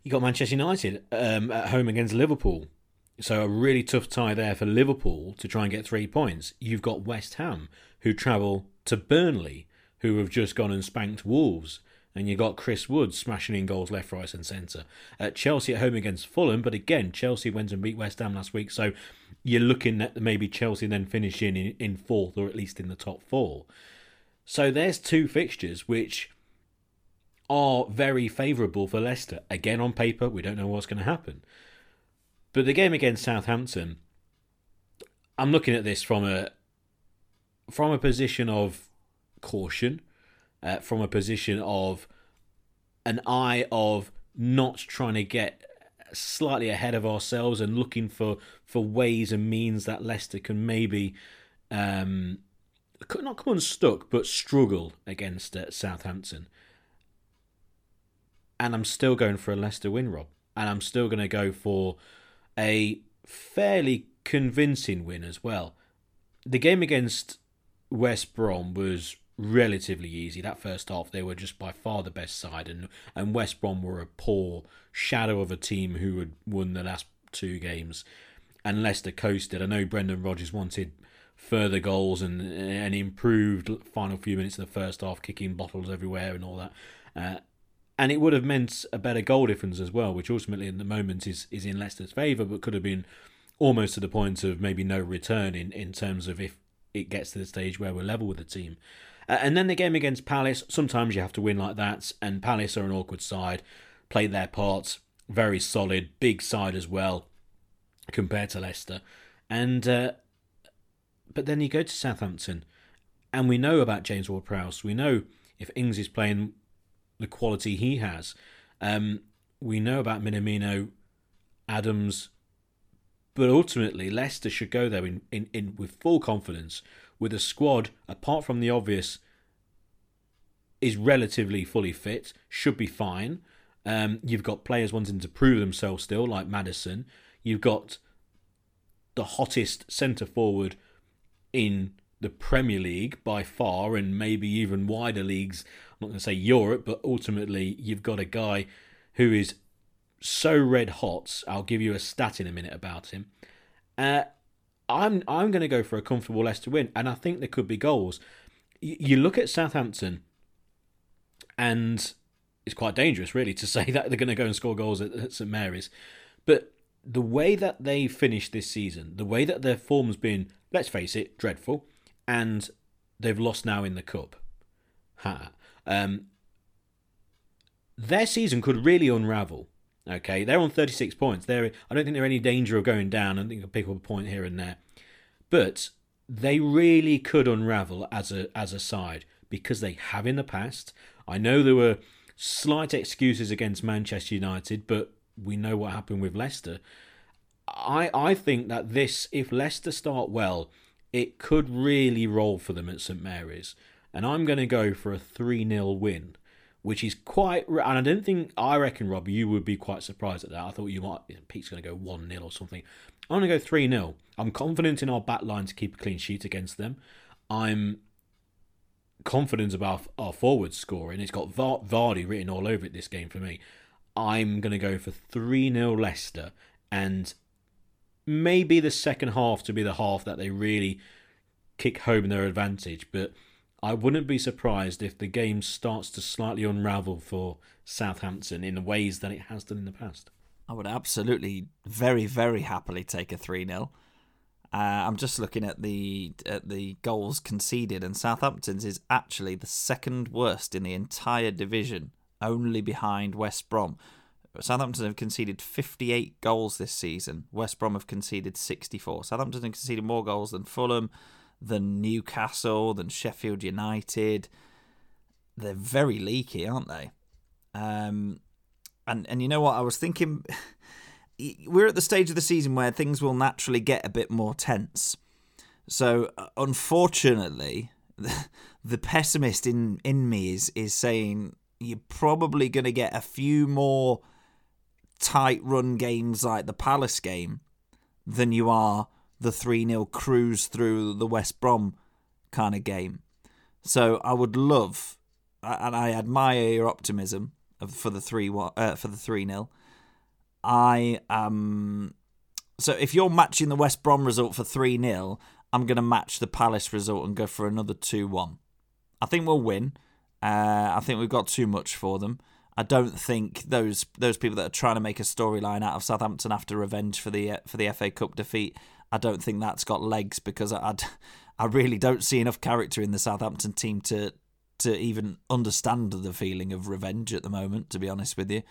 you got Manchester United um, at home against Liverpool. So a really tough tie there for Liverpool to try and get three points. You've got West Ham who travel to Burnley, who have just gone and spanked Wolves. And you got Chris Wood smashing in goals left, right, and centre. At Chelsea at home against Fulham, but again, Chelsea went and beat West Ham last week, so you're looking at maybe Chelsea then finishing in, in fourth or at least in the top four. So there's two fixtures which are very favourable for Leicester. Again, on paper, we don't know what's going to happen. But the game against Southampton, I'm looking at this from a from a position of caution, uh, from a position of an eye of not trying to get slightly ahead of ourselves and looking for for ways and means that Leicester can maybe um, not come unstuck but struggle against uh, Southampton. And I'm still going for a Leicester win, Rob, and I'm still going to go for a fairly convincing win as well. The game against West Brom was relatively easy. That first half, they were just by far the best side, and and West Brom were a poor shadow of a team who had won the last two games, and Leicester coasted. I know Brendan Rodgers wanted further goals and an improved final few minutes of the first half, kicking bottles everywhere and all that. Uh, and it would have meant a better goal difference as well, which ultimately in the moment is is in Leicester's favour, but could have been almost to the point of maybe no return in, in terms of if it gets to the stage where we're level with the team. Uh, and then the game against Palace, sometimes you have to win like that, and Palace are an awkward side, played their part, very solid, big side as well, compared to Leicester. And uh, but then you go to Southampton, and we know about James Ward-Prowse. We know if Ings is playing the quality he has. Um, we know about Minamino, Adams, but ultimately Leicester should go there in, in, in with full confidence with a squad apart from the obvious is relatively fully fit, should be fine. Um, you've got players wanting to prove themselves still, like Maddison. You've got the hottest centre forward in the Premier League by far, and maybe even wider leagues. I'm not going to say Europe, but ultimately, you've got a guy who is so red hot. I'll give you a stat in a minute about him. Uh, I'm I'm going to go for a comfortable Leicester win, and I think there could be goals. You look at Southampton, and it's quite dangerous, really, to say that they're going to go and score goals at, at St Mary's. But the way that they finished this season, the way that their form's been, let's face it, dreadful, and they've lost now in the cup. Ha. Um, their season could really unravel. Okay, they're on 36 points. They're, I don't think they're any danger of going down. I think they'll pick up a point here and there, but they really could unravel as a as a side because they have in the past. I know there were slight excuses against Manchester United, but we know what happened with Leicester. I I think that this, if Leicester start well, it could really roll for them at St Mary's, and I'm going to go for a three 0 win which is quite. And I don't think I reckon Rob, you would be quite surprised at that. I thought you might. Pete's going to go one 0 or something. I'm going to go three 0 I'm confident in our back line to keep a clean sheet against them. I'm confident about our forward scoring. It's got Vardy written all over it this game for me. I'm going to go for 3 0 Leicester and maybe the second half to be the half that they really kick home their advantage. But I wouldn't be surprised if the game starts to slightly unravel for Southampton in the ways that it has done in the past. I would absolutely, very, very happily take a 3 0. Uh, I'm just looking at the at the goals conceded, and Southampton's is actually the second worst in the entire division, only behind West Brom. Southampton have conceded 58 goals this season. West Brom have conceded 64. Southampton have conceded more goals than Fulham, than Newcastle, than Sheffield United. They're very leaky, aren't they? Um, and and you know what? I was thinking, we're at the stage of the season where things will naturally get a bit more tense. So uh, unfortunately, the, the pessimist in in me is is saying you're probably going to get a few more tight run games like the Palace game than you are the 3 0 cruise through the West Brom kind of game. So I would love, and I admire your optimism for the 3 uh, for the 3 0. I um so if you're matching the West Brom result for 3 0, I'm going to match the Palace result and go for another 2 1. I think we'll win. Uh, I think we've got too much for them. I don't think those those people that are trying to make a storyline out of Southampton after revenge for the for the FA Cup defeat, I don't think that's got legs because I I really don't see enough character in the Southampton team to to even understand the feeling of revenge at the moment. To be honest with you,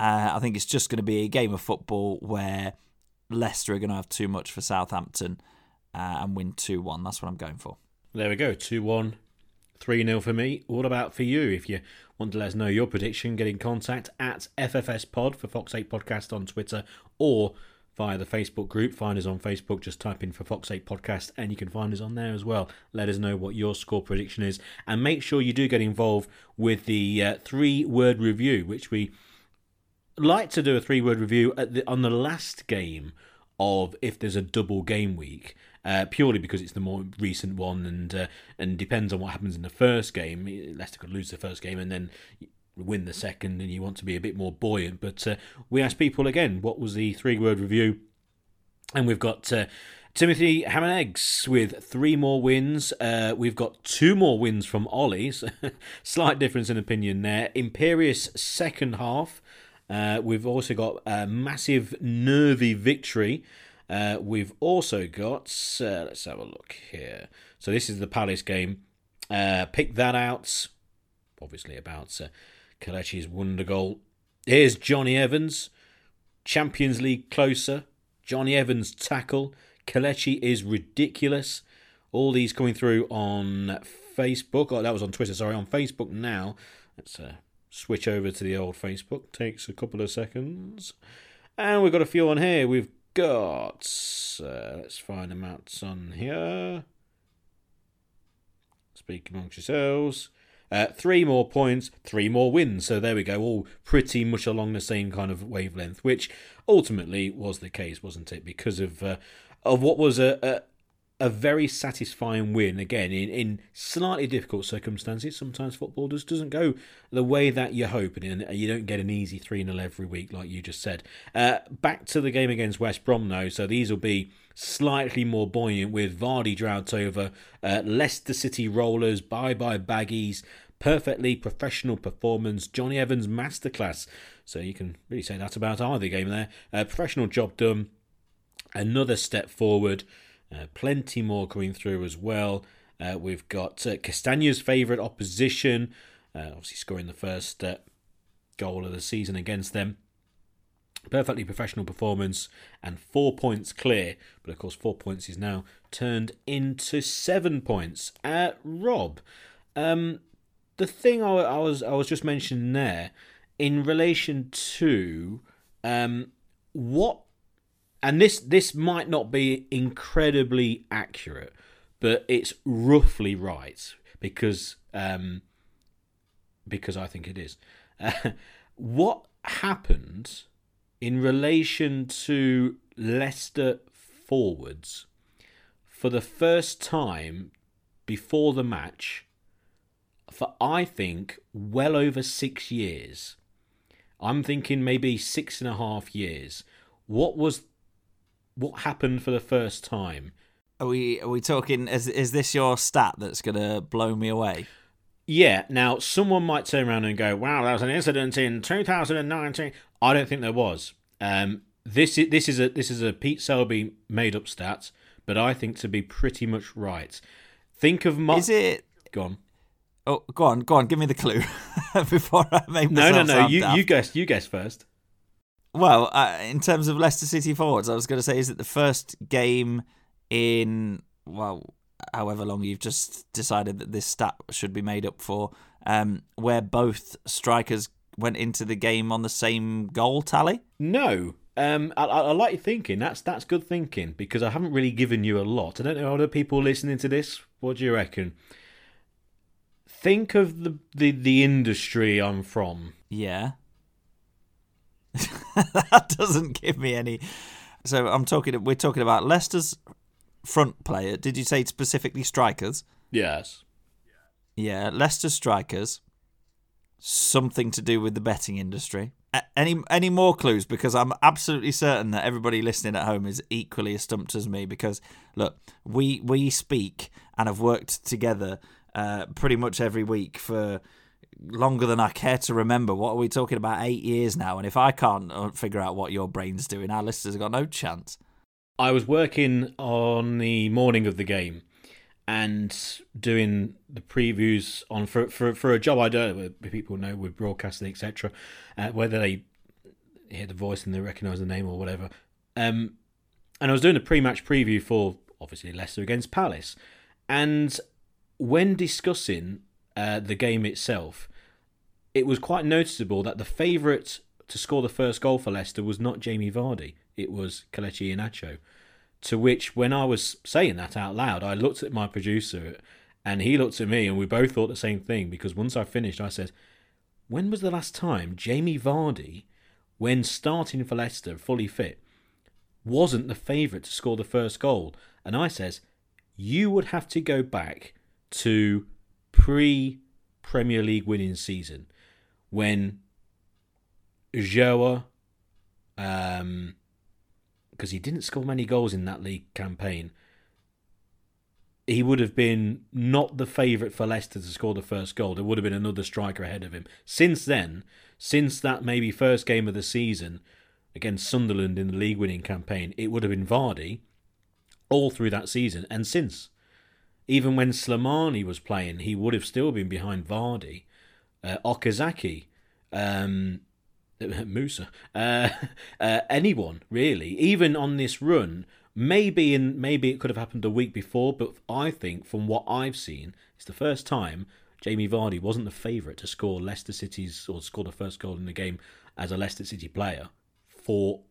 uh, I think it's just going to be a game of football where Leicester are going to have too much for Southampton uh, and win two one. That's what I'm going for. There we go, two one. 3 0 for me. What about for you? If you want to let us know your prediction, get in contact at FFS Pod for Fox 8 Podcast on Twitter or via the Facebook group. Find us on Facebook, just type in for Fox 8 Podcast and you can find us on there as well. Let us know what your score prediction is and make sure you do get involved with the uh, three word review, which we like to do a three word review the, on the last game of if there's a double game week uh, purely because it's the more recent one and uh, and depends on what happens in the first game. Leicester could lose the first game and then win the second, and you want to be a bit more buoyant. But uh, we asked people again, what was the three word review? And we've got. Uh, Timothy Ham and Eggs with three more wins. Uh, we've got two more wins from Ollie's. Slight difference in opinion there. Imperious second half. Uh, we've also got a massive nervy victory uh, we've also got, uh, let's have a look here. So this is the Palace game. Uh, pick that out. Obviously about Kelechi's wonder goal. Here's Jonny Evans. Champions League closer. Jonny Evans tackle. Kelechi is ridiculous. All these coming through on Facebook. Oh, that was on Twitter. Sorry, on Facebook now. Let's uh, switch over to the old Facebook. Takes a couple of seconds. And we've got a few on here. We've got. Uh, let's find them out on here. Speak amongst yourselves. Uh, three more points, three more wins. So there we go, all pretty much along the same kind of wavelength, which ultimately was the case, wasn't it? Because of uh, of what was a, a a very satisfying win again in, in slightly difficult circumstances. Sometimes football just doesn't go the way that you hope, and you don't get an easy 3 0 every week, like you just said. Uh, back to the game against West Brom, though, so these will be slightly more buoyant with Vardy drought over, uh, Leicester City rollers, bye bye baggies, perfectly professional performance, Jonny Evans masterclass. So you can really say that about either game there. Uh, professional job done, another step forward. Uh, plenty more coming through as well. Uh, we've got uh, Castagne's favourite opposition, uh, obviously scoring the first uh, goal of the season against them. Perfectly professional performance and four points clear, but of course, four points is now turned into seven points. Uh, Rob, um, the thing I, I, was I was just mentioning there in relation to um, what and this this might not be incredibly accurate, but it's roughly right because um, because I think it is. Uh, what happened in relation to Leicester forwards for the first time before the match for I think well over six years. I'm thinking maybe six and a half years. What was what happened for the first time. Are we are we talking? Is is this your stat that's gonna blow me away? Yeah. Now, someone might turn around and go, "Wow, that was an incident in 2019." I don't think there was. Um, this is this is a this is a Pete Selby made up stat, but I think to be pretty much right. Think of my. Is it? Go on. Oh, go on, go on. Give me the clue before I make no, no, no. You daft. you guess. You guess first. Well, uh, in terms of Leicester City forwards, I was going to say, is it the first game in well, however long you've just decided that this stat should be made up for, um, where both strikers went into the game on the same goal tally? No. Um, I, I, like your thinking. That's that's good thinking because I haven't really given you a lot. I don't know other people listening to this. What do you reckon? Think of the the, the industry I'm from. Yeah. that doesn't give me any. So I'm talking. We're talking about Leicester's front player. Did you say specifically strikers? Yes. Yeah, Leicester strikers. Something to do with the betting industry. Any any more clues? Because I'm absolutely certain that everybody listening at home is equally as stumped as me. Because look, we we speak and have worked together uh, pretty much every week for longer than I care to remember. What are we talking about? Eight years now, and if I can't uh, figure out what your brain's doing, our listeners have got no chance. I was working on the morning of the game and doing the previews on for for, for a job I don't know whether People know with broadcasting, etc. Uh, whether they hear the voice and they recognise the name or whatever. Um, and I was doing a pre-match preview for obviously Leicester against Palace, and when discussing uh, the game itself, it was quite noticeable that the favourite to score the first goal for Leicester was not Jamie Vardy. It was Kelechi Iheanacho. To which, when I was saying that out loud, I looked at my producer and he looked at me and we both thought the same thing because once I finished, I said, When was the last time Jamie Vardy, when starting for Leicester fully fit, wasn't the favourite to score the first goal? And I says, You would have to go back to pre Premier League winning season when Joa, um, because he didn't score many goals in that league campaign, he would have been not the favourite for Leicester to score the first goal. There would have been another striker ahead of him. Since then, since that maybe first game of the season against Sunderland in the league winning campaign, it would have been Vardy all through that season and since. Even when Slimani was playing, he would have still been behind Vardy. Uh, Okazaki, um, Musa, uh, uh, anyone really, even on this run. Maybe in maybe it could have happened a week before, but I think from what I've seen, it's the first time Jamie Vardy wasn't the favourite to score Leicester City's or score the first goal in the game as a Leicester City player for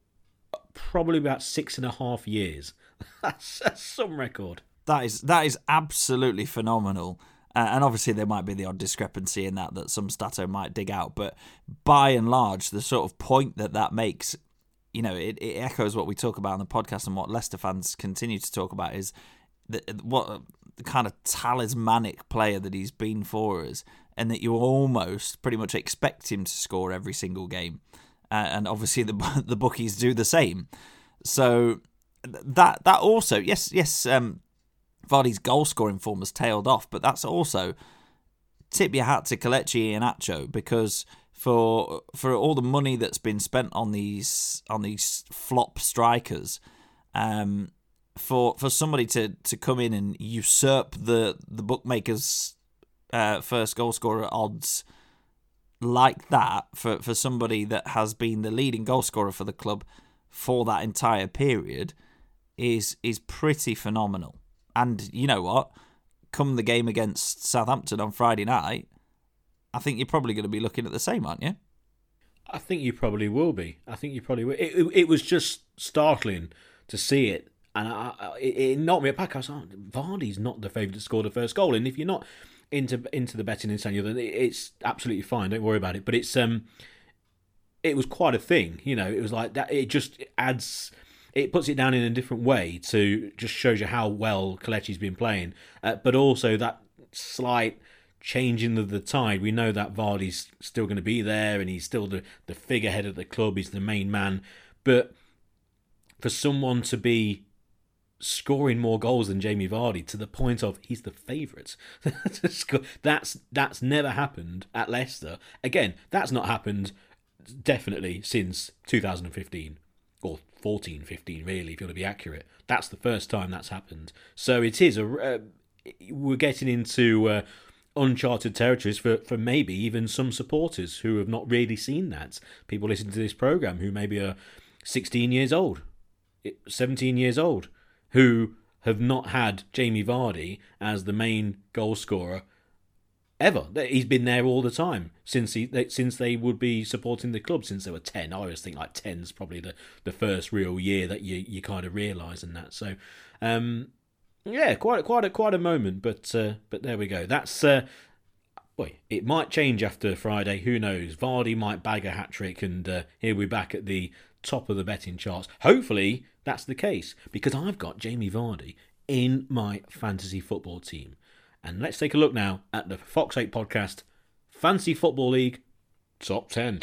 probably about six and a half years. that's, that's some record. That is that is absolutely phenomenal. Uh, and obviously, there might be the odd discrepancy in that that some stato might dig out. But by and large, the sort of point that that makes, you know, it, it echoes what we talk about on the podcast and what Leicester fans continue to talk about is the, what the kind of talismanic player that he's been for us, and that you almost pretty much expect him to score every single game. Uh, and obviously, the the bookies do the same. So that that also yes yes um, Vardy's goal scoring form has tailed off, but that's also tip your hat to Kelechi Iheanacho because for for all the money that's been spent on these on these flop strikers, um, for for somebody to, to come in and usurp the the bookmakers' uh, first goal scorer odds like that for for somebody that has been the leading goal scorer for the club for that entire period is is pretty phenomenal. And you know what? Come the game against Southampton on Friday night, I think you're probably going to be looking at the same, aren't you? I think you probably will be. I think you probably will. It, it, it was just startling to see it, and I, I, it, knocked me back. I was like, Vardy's not the favourite to score the first goal, and if you're not into into the betting in Samuel, then it's absolutely fine. Don't worry about it. But it's um, it was quite a thing. You know, it was like that. It just adds it puts it down in a different way to just shows you how well Kelechi's been playing, uh, but also that slight changing of the tide. We know that Vardy's still going to be there, and he's still the the figurehead of the club. He's the main man, but for someone to be scoring more goals than Jamie Vardy to the point of he's the favourite. that's that's never happened at Leicester. Again, that's not happened definitely since 2015 or 14, 15, really, if you want to be accurate. That's the first time that's happened. So it is a. Uh, we're getting into uh, uncharted territories for, for maybe even some supporters who have not really seen that. People listening to this program who maybe are 16 years old, 17 years old, who have not had Jamie Vardy as the main goal scorer ever. He's been there all the time since he since they would be supporting the club since they were ten. I always think like ten's probably the, the first real year that you you kind of realise and that. So, um, yeah, quite quite a quite a moment. But uh, but there we go. That's. Uh, Boy, it might change after Friday. Who knows? Vardy might bag a hat trick, and uh, here we're back at the top of the betting charts. Hopefully, that's the case because I've got Jamie Vardy in my fantasy football team. And let's take a look now at the Fox 8 podcast Fancy Football League Top 10.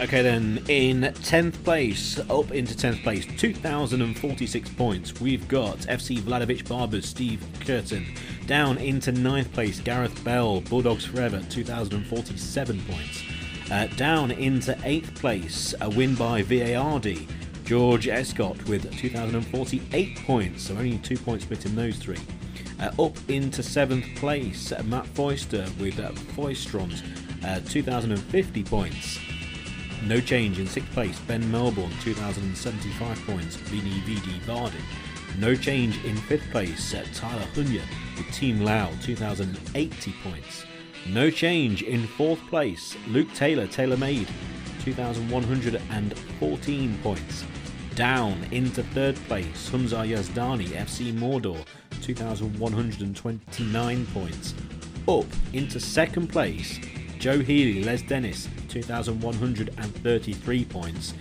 Okay, then in 10th place, up into 10th place, 2,046 points, we've got FC Vladovich Barbers, Steve Curtin. Down into 9th place, Gareth Bell, Bulldogs Forever, 2,047 points. Uh, down into 8th place, a win by VARD, George Escott with 2,048 points, so only two points between those three. Uh, up into 7th place, uh, Matt Foister with uh, Foistrons, uh, 2,050 points. No change in sixth place, Ben Melbourne, 2,075 points, Vini Vidi Vardy. No change in fifth place, uh, Tyler Hunya with Team Lau, 2,080 points. No change in fourth place, Luke Taylor, Taylor Made, 2,114 points. Down into third place, Humza Yazdani, FC Mordor, 2,129 points. Up into second place, Joe Healy, Les Dennis, 2,133 points.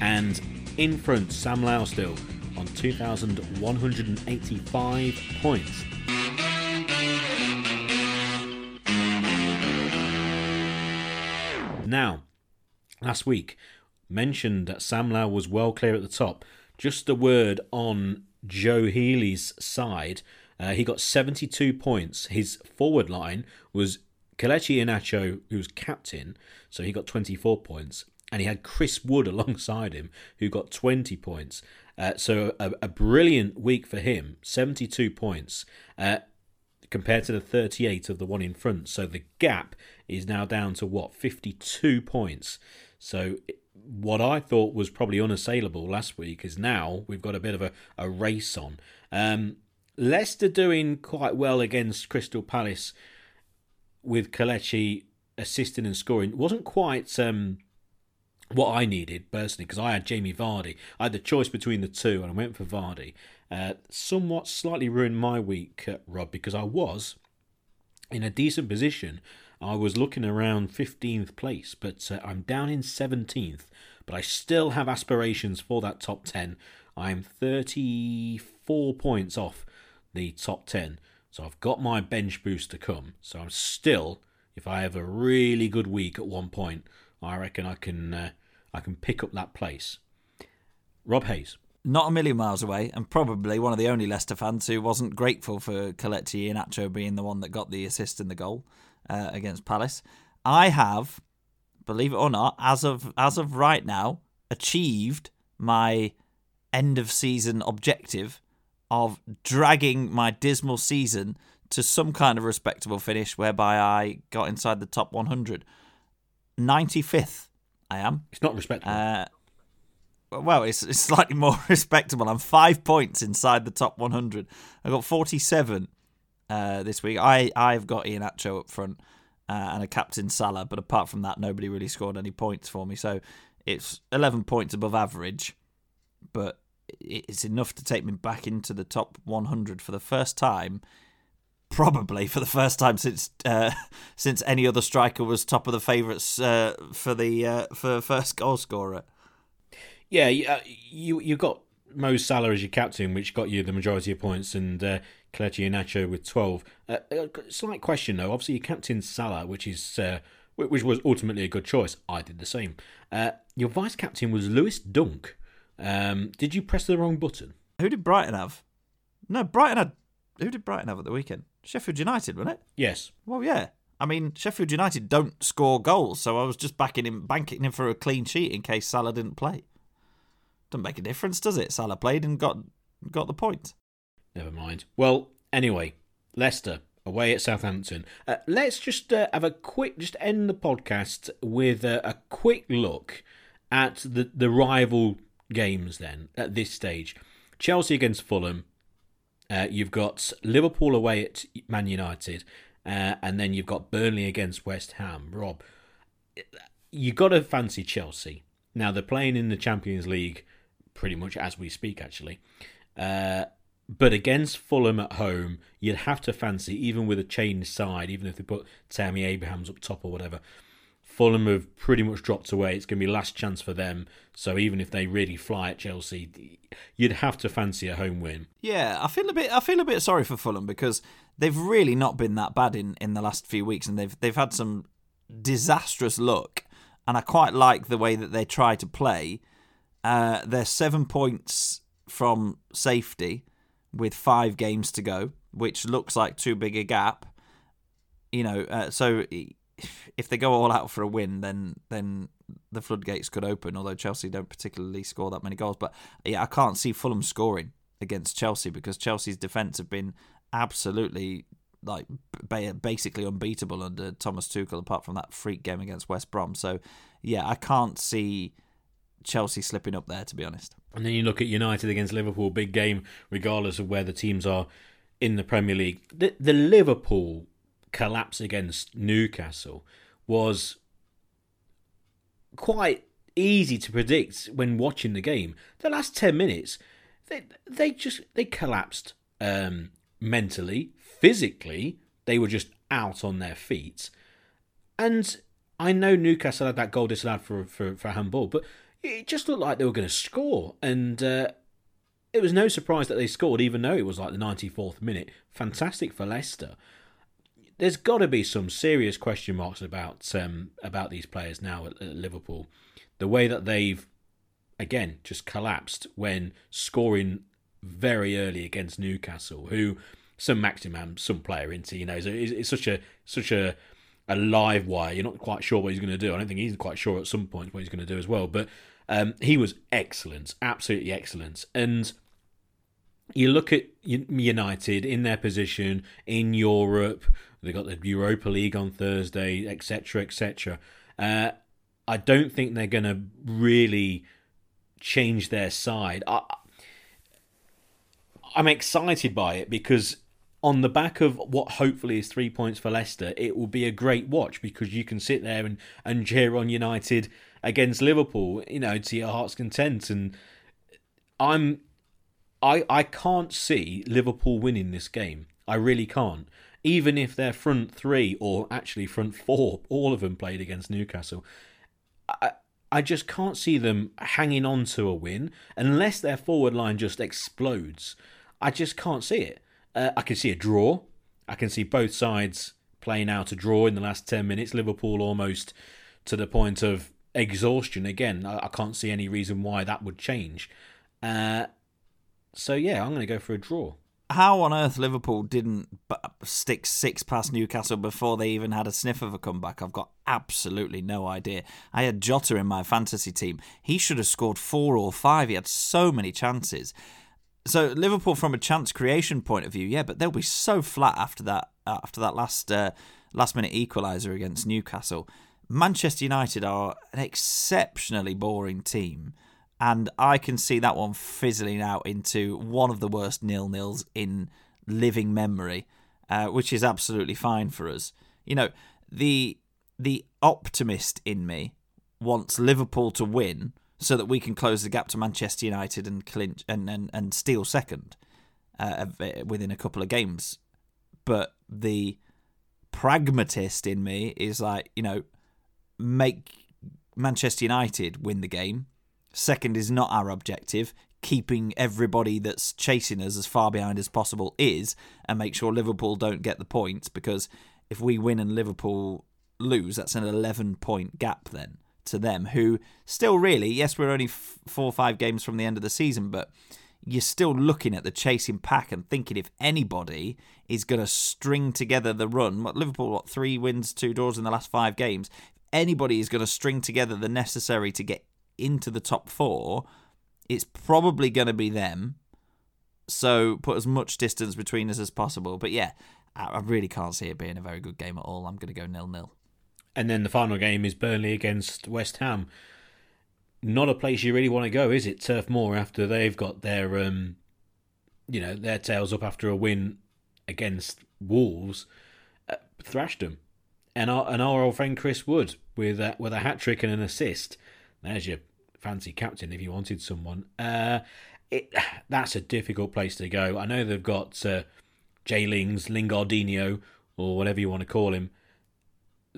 And in front, Sam Lau still on 2,185 points. Now, last week mentioned that Sam Lau was well clear at the top. Just a word on Joe Healy's side. Uh, he got 72 points. His forward line was Kelechi Iheanacho, who was captain, so he got 24 points. And he had Chris Wood alongside him, who got 20 points. Uh, so a, a, brilliant week for him, 72 points. Uh, compared to the 38 of the one in front. So the gap is now down to what 52 points. So what I thought was probably unassailable last week is now we've got a bit of a, a race on. Um, Leicester doing quite well against Crystal Palace with Kelechi assisting and scoring. Wasn't quite um, what I needed personally because I had Jamie Vardy. I had the choice between the two and I went for Vardy. Uh, somewhat slightly ruined my week, uh, Rob, because I was in a decent position. I was looking around 15th place, but uh, I'm down in 17th. But I still have aspirations for that top 10. I'm 34 points off the top 10. So I've got my bench boost to come. So I'm still, if I have a really good week at one point, I reckon I can uh, I can pick up that place. Rob Hayes not a million miles away, and probably one of the only Leicester fans who wasn't grateful for Kelechi Iheanacho being the one that got the assist and the goal uh, against Palace. I have, believe it or not, as of as of right now, achieved my end of season objective of dragging my dismal season to some kind of respectable finish, whereby I got inside the top 100. 95th, I am. It's not respectable. Uh, well, it's, it's slightly more respectable. I'm five points inside the top 100. I got 47 uh, this week. I I've got Iheanacho up front uh, and a captain Salah, but apart from that, nobody really scored any points for me. So it's 11 points above average, but it's enough to take me back into the top 100 for the first time. Probably for the first time since uh, since any other striker was top of the favourites uh, for the uh, for first goal scorer. Yeah, uh, you you got Mo Salah as your captain, which got you the majority of points, and uh, Kelechi Iheanacho with twelve. Uh, uh slight question though. Obviously, you captain Salah, which is uh, which was ultimately a good choice. I did the same. Uh, your vice captain was Lewis Dunk. Um, did you press the wrong button? Who did Brighton have? No, Brighton had. Who did Brighton have at the weekend? Sheffield United, wasn't it? Yes. Well, yeah. I mean, Sheffield United don't score goals, so I was just backing him, banking him for a clean sheet in case Salah didn't play. Doesn't make a difference, does it? Salah played and got got the point. Never mind. Well, anyway, Leicester away at Southampton. Uh, let's just uh, have a quick, just end the podcast with a, a quick look at the the rival games. Then at this stage, Chelsea against Fulham. Uh, you've got Liverpool away at Man United, uh, and then you've got Burnley against West Ham. Rob, you got to fancy Chelsea. Now they're playing in the Champions League pretty much as we speak, actually. Uh, but against Fulham at home, you'd have to fancy, even with a changed side, even if they put Tammy Abrahams up top or whatever. Fulham have pretty much dropped away. It's going to be last chance for them. So even if they really fly at Chelsea, you'd have to fancy a home win. Yeah, I feel a bit. I feel a bit sorry for Fulham because they've really not been that bad in, in the last few weeks, and they've they've had some disastrous luck and I quite like the way that they try to play. Uh, they're seven points from safety with five games to go, which looks like too big a gap. You know, uh, so if they go all out for a win, then then the floodgates could open. Although Chelsea don't particularly score that many goals, but yeah, I can't see Fulham scoring against Chelsea because Chelsea's defense have been absolutely like basically unbeatable under Thomas Tuchel, apart from that freak game against West Brom. So yeah, I can't see Chelsea slipping up there, to be honest. And then you look at United against Liverpool, big game, regardless of where the teams are in the Premier League. The, the Liverpool collapse against Newcastle was quite easy to predict when watching the game. The last ten minutes, they they just they collapsed um, mentally, physically. They were just out on their feet, and I know Newcastle had that goal disallowed for for for handball, but it just looked like they were going to score, and uh, it was no surprise that they scored, even though it was like the ninety fourth minute. Fantastic for Leicester. There's got to be some serious question marks about um, about these players now at, at Liverpool. The way that they've again just collapsed when scoring very early against Newcastle, who Saint-Maximin some player into you know it's, it's such a such a a live wire. You're not quite sure what he's going to do. I don't think he's quite sure at some point what he's going to do as well. But um, he was excellent, absolutely excellent. And you look at United in their position in Europe. They got the Europa League on Thursday, etc., etc. Uh, I don't think they're going to really change their side. I, I'm excited by it because on the back of what hopefully is three points for Leicester, it will be a great watch because you can sit there and, and cheer on United against Liverpool, you know, to your heart's content. And I'm I I can't see Liverpool winning this game. I really can't. Even if their front three or actually front four, all of them played against Newcastle. I, I just can't see them hanging on to a win unless their forward line just explodes. I just can't see it. Uh, I can see a draw. I can see both sides playing out a draw in the last 10 minutes. Liverpool almost to the point of exhaustion again. I, I can't see any reason why that would change. Uh, so, yeah, I'm going to go for a draw. How on earth Liverpool didn't stick six past Newcastle before they even had a sniff of a comeback? I've got absolutely no idea. I had Jota in my fantasy team. He should have scored four or five. He had so many chances. So Liverpool, from a chance creation point of view, yeah, but they'll be so flat after that. After that last uh, last minute equaliser against Newcastle, Manchester United are an exceptionally boring team, and I can see that one fizzling out into one of the worst nil nils in living memory, uh, which is absolutely fine for us. You know, the the optimist in me wants Liverpool to win so that we can close the gap to Manchester United and clinch and and, and steal second uh, within a couple of games. But the pragmatist in me is like, you know, make Manchester United win the game. Second is not our objective. Keeping everybody that's chasing us as far behind as possible is, and make sure Liverpool don't get the points because if we win and Liverpool lose, that's an 11 point gap then to them, who still really, yes, we're only f- four or five games from the end of the season, but you're still looking at the chasing pack and thinking if anybody is going to string together the run, what Liverpool, what three wins, two draws in the last five games, if anybody is going to string together the necessary to get into the top four, it's probably going to be them. So put as much distance between us as possible. But yeah, I really can't see it being a very good game at all. I'm going to go nil nil. And then the final game is Burnley against West Ham. Not a place you really want to go, is it? Turf Moor after they've got their, um, you know, their tails up after a win against Wolves, uh, thrashed them. And our, and our old friend Chris Wood with a, with a hat trick and an assist. There's your fancy captain if you wanted someone. Uh, it that's a difficult place to go. I know they've got uh, Jay Lings, Lingardinho, or whatever you want to call him,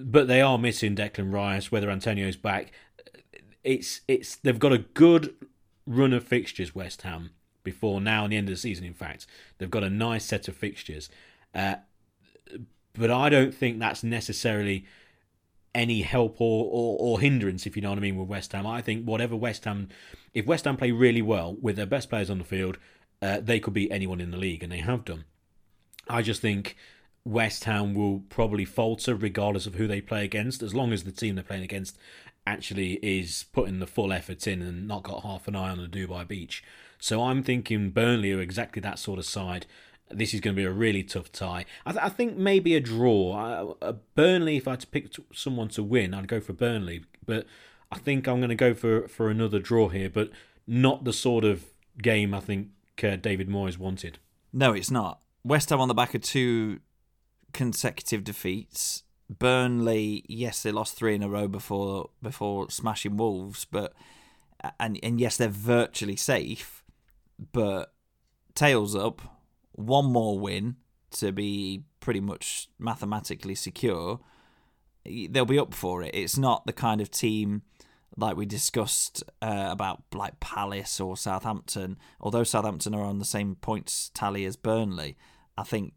but they are missing Declan Rice. Whether Antonio's back, it's it's they've got a good run of fixtures. West Ham before now and the end of the season. In fact, they've got a nice set of fixtures, uh, but I don't think that's necessarily any help or, or, or hindrance, if you know what I mean, with West Ham. I think whatever West Ham, if West Ham play really well with their best players on the field, uh, they could beat anyone in the league, and they have done. I just think West Ham will probably falter regardless of who they play against, as long as the team they're playing against actually is putting the full effort in and not got half an eye on the Dubai beach. So I'm thinking Burnley are exactly that sort of side. This is going to be a really tough tie. I, th- I think maybe a draw. Uh, Burnley, if I had to pick t- someone to win, I'd go for Burnley. But I think I'm going to go for, for another draw here, but not the sort of game I think uh, David Moyes wanted. No, it's not. West Ham on the back of two consecutive defeats. Burnley, yes, they lost three in a row before before smashing Wolves, but and and yes, they're virtually safe, but tails up, one more win to be pretty much mathematically secure. They'll be up for it. It's not the kind of team like we discussed uh, about like Palace or Southampton. Although Southampton are on the same points tally as Burnley, I think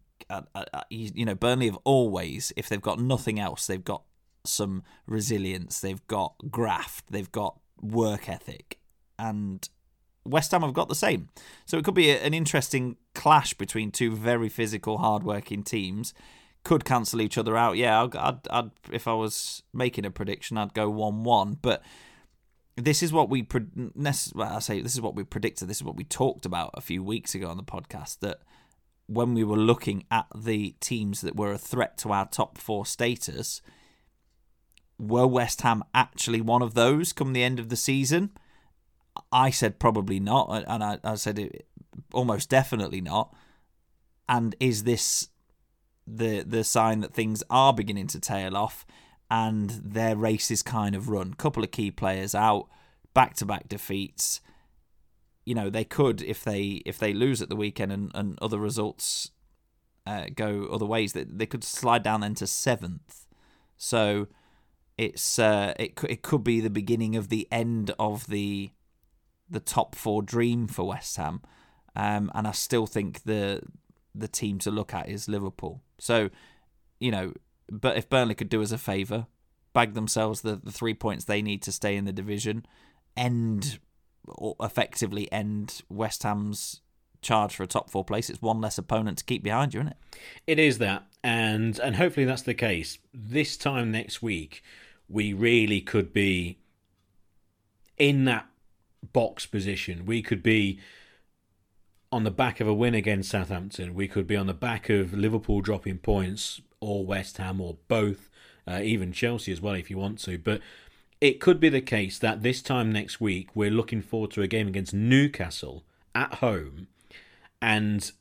you know Burnley have always, if they've got nothing else, they've got some resilience, they've got graft, they've got work ethic, and West Ham have got the same. So it could be an interesting clash between two very physical, hard-working teams. Could cancel each other out. Yeah, I'd, I'd, I'd if I was making a prediction, I'd go one-one. But this is what we well, I say this is what we predicted. This is what we talked about a few weeks ago on the podcast that when we were looking at the teams that were a threat to our top four status, were West Ham actually one of those come the end of the season? I said probably not, and I, I said it, almost definitely not. And is this the the sign that things are beginning to tail off and their race is kind of run? Couple of key players out, back to back defeats you know they could if they if they lose at the weekend and, and other results uh, go other ways that they could slide down then to seventh. So it's uh, it it could be the beginning of the end of the the top four dream for West Ham, um, and I still think the the team to look at is Liverpool. So you know, but if Burnley could do us a favour, bag themselves the, the three points they need to stay in the division, end effectively end West Ham's charge for a top four place. It's one less opponent to keep behind you, isn't it? It is that, and and hopefully that's the case. This time next week, we really could be in that box position. We could be on the back of a win against Southampton. We could be on the back of Liverpool dropping points, or West Ham, or both, uh, even Chelsea as well, if you want to. But it could be the case that this time next week we're looking forward to a game against Newcastle at home, and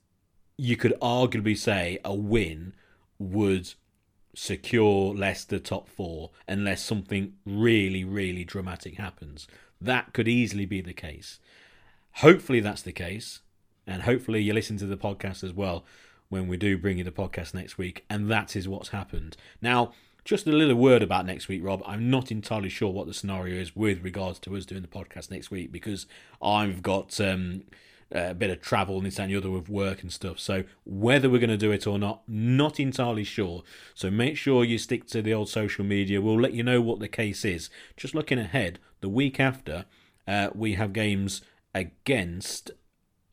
you could arguably say a win would secure Leicester top four unless something really, really dramatic happens. That could easily be the case. Hopefully, that's the case, and hopefully, you listen to the podcast as well when we do bring you the podcast next week, and that is what's happened. Now, just a little word about next week, Rob. I'm not entirely sure what the scenario is with regards to us doing the podcast next week because I've got um, a bit of travel and this and the other with work and stuff. So whether we're going to do it or not, not entirely sure. So make sure you stick to the old social media. We'll let you know what the case is. Just looking ahead, the week after, uh, we have games against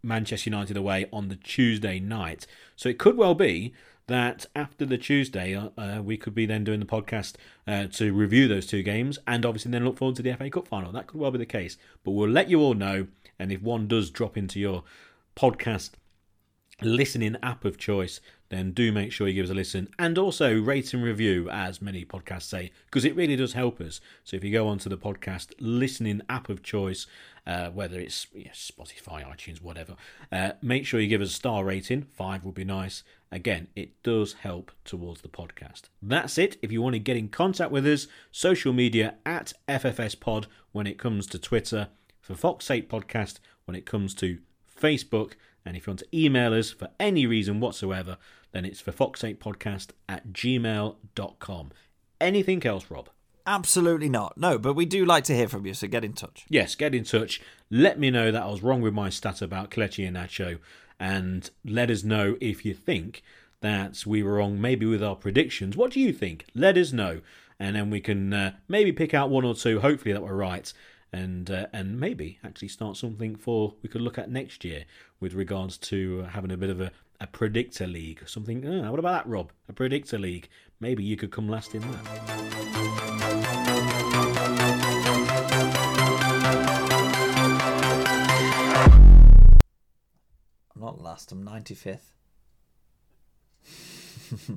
Manchester United away on the Tuesday night. So it could well be that after the Tuesday, uh, uh, we could be then doing the podcast uh, to review those two games and obviously then look forward to the FA Cup final. That could well be the case. But we'll let you all know. And if one does drop into your podcast listening app of choice, then do make sure you give us a listen and also rate and review, as many podcasts say, because it really does help us. So if you go onto the podcast listening app of choice, uh, whether it's Spotify, iTunes, whatever, uh, make sure you give us a star rating. Five would be nice. Again, it does help towards the podcast. That's it. If you want to get in contact with us, social media at FFS Pod when it comes to Twitter, for Fox 8 Podcast when it comes to Facebook, and if you want to email us for any reason whatsoever, then it's for fox8podcast at gmail.com. Anything else, Rob? Absolutely not. No, but we do like to hear from you, so get in touch. Yes, get in touch. Let me know that I was wrong with my stat about Kelechi Iheanacho, and let us know if you think that we were wrong, maybe with our predictions. What do you think? Let us know, and then we can uh, maybe pick out one or two. Hopefully that we're right, and uh, and maybe actually start something for we could look at next year with regards to uh, having a bit of a, a predictor league. Something. Uh, what about that, Rob? A predictor league. Maybe you could come last in that. I'm not last. I'm 95th.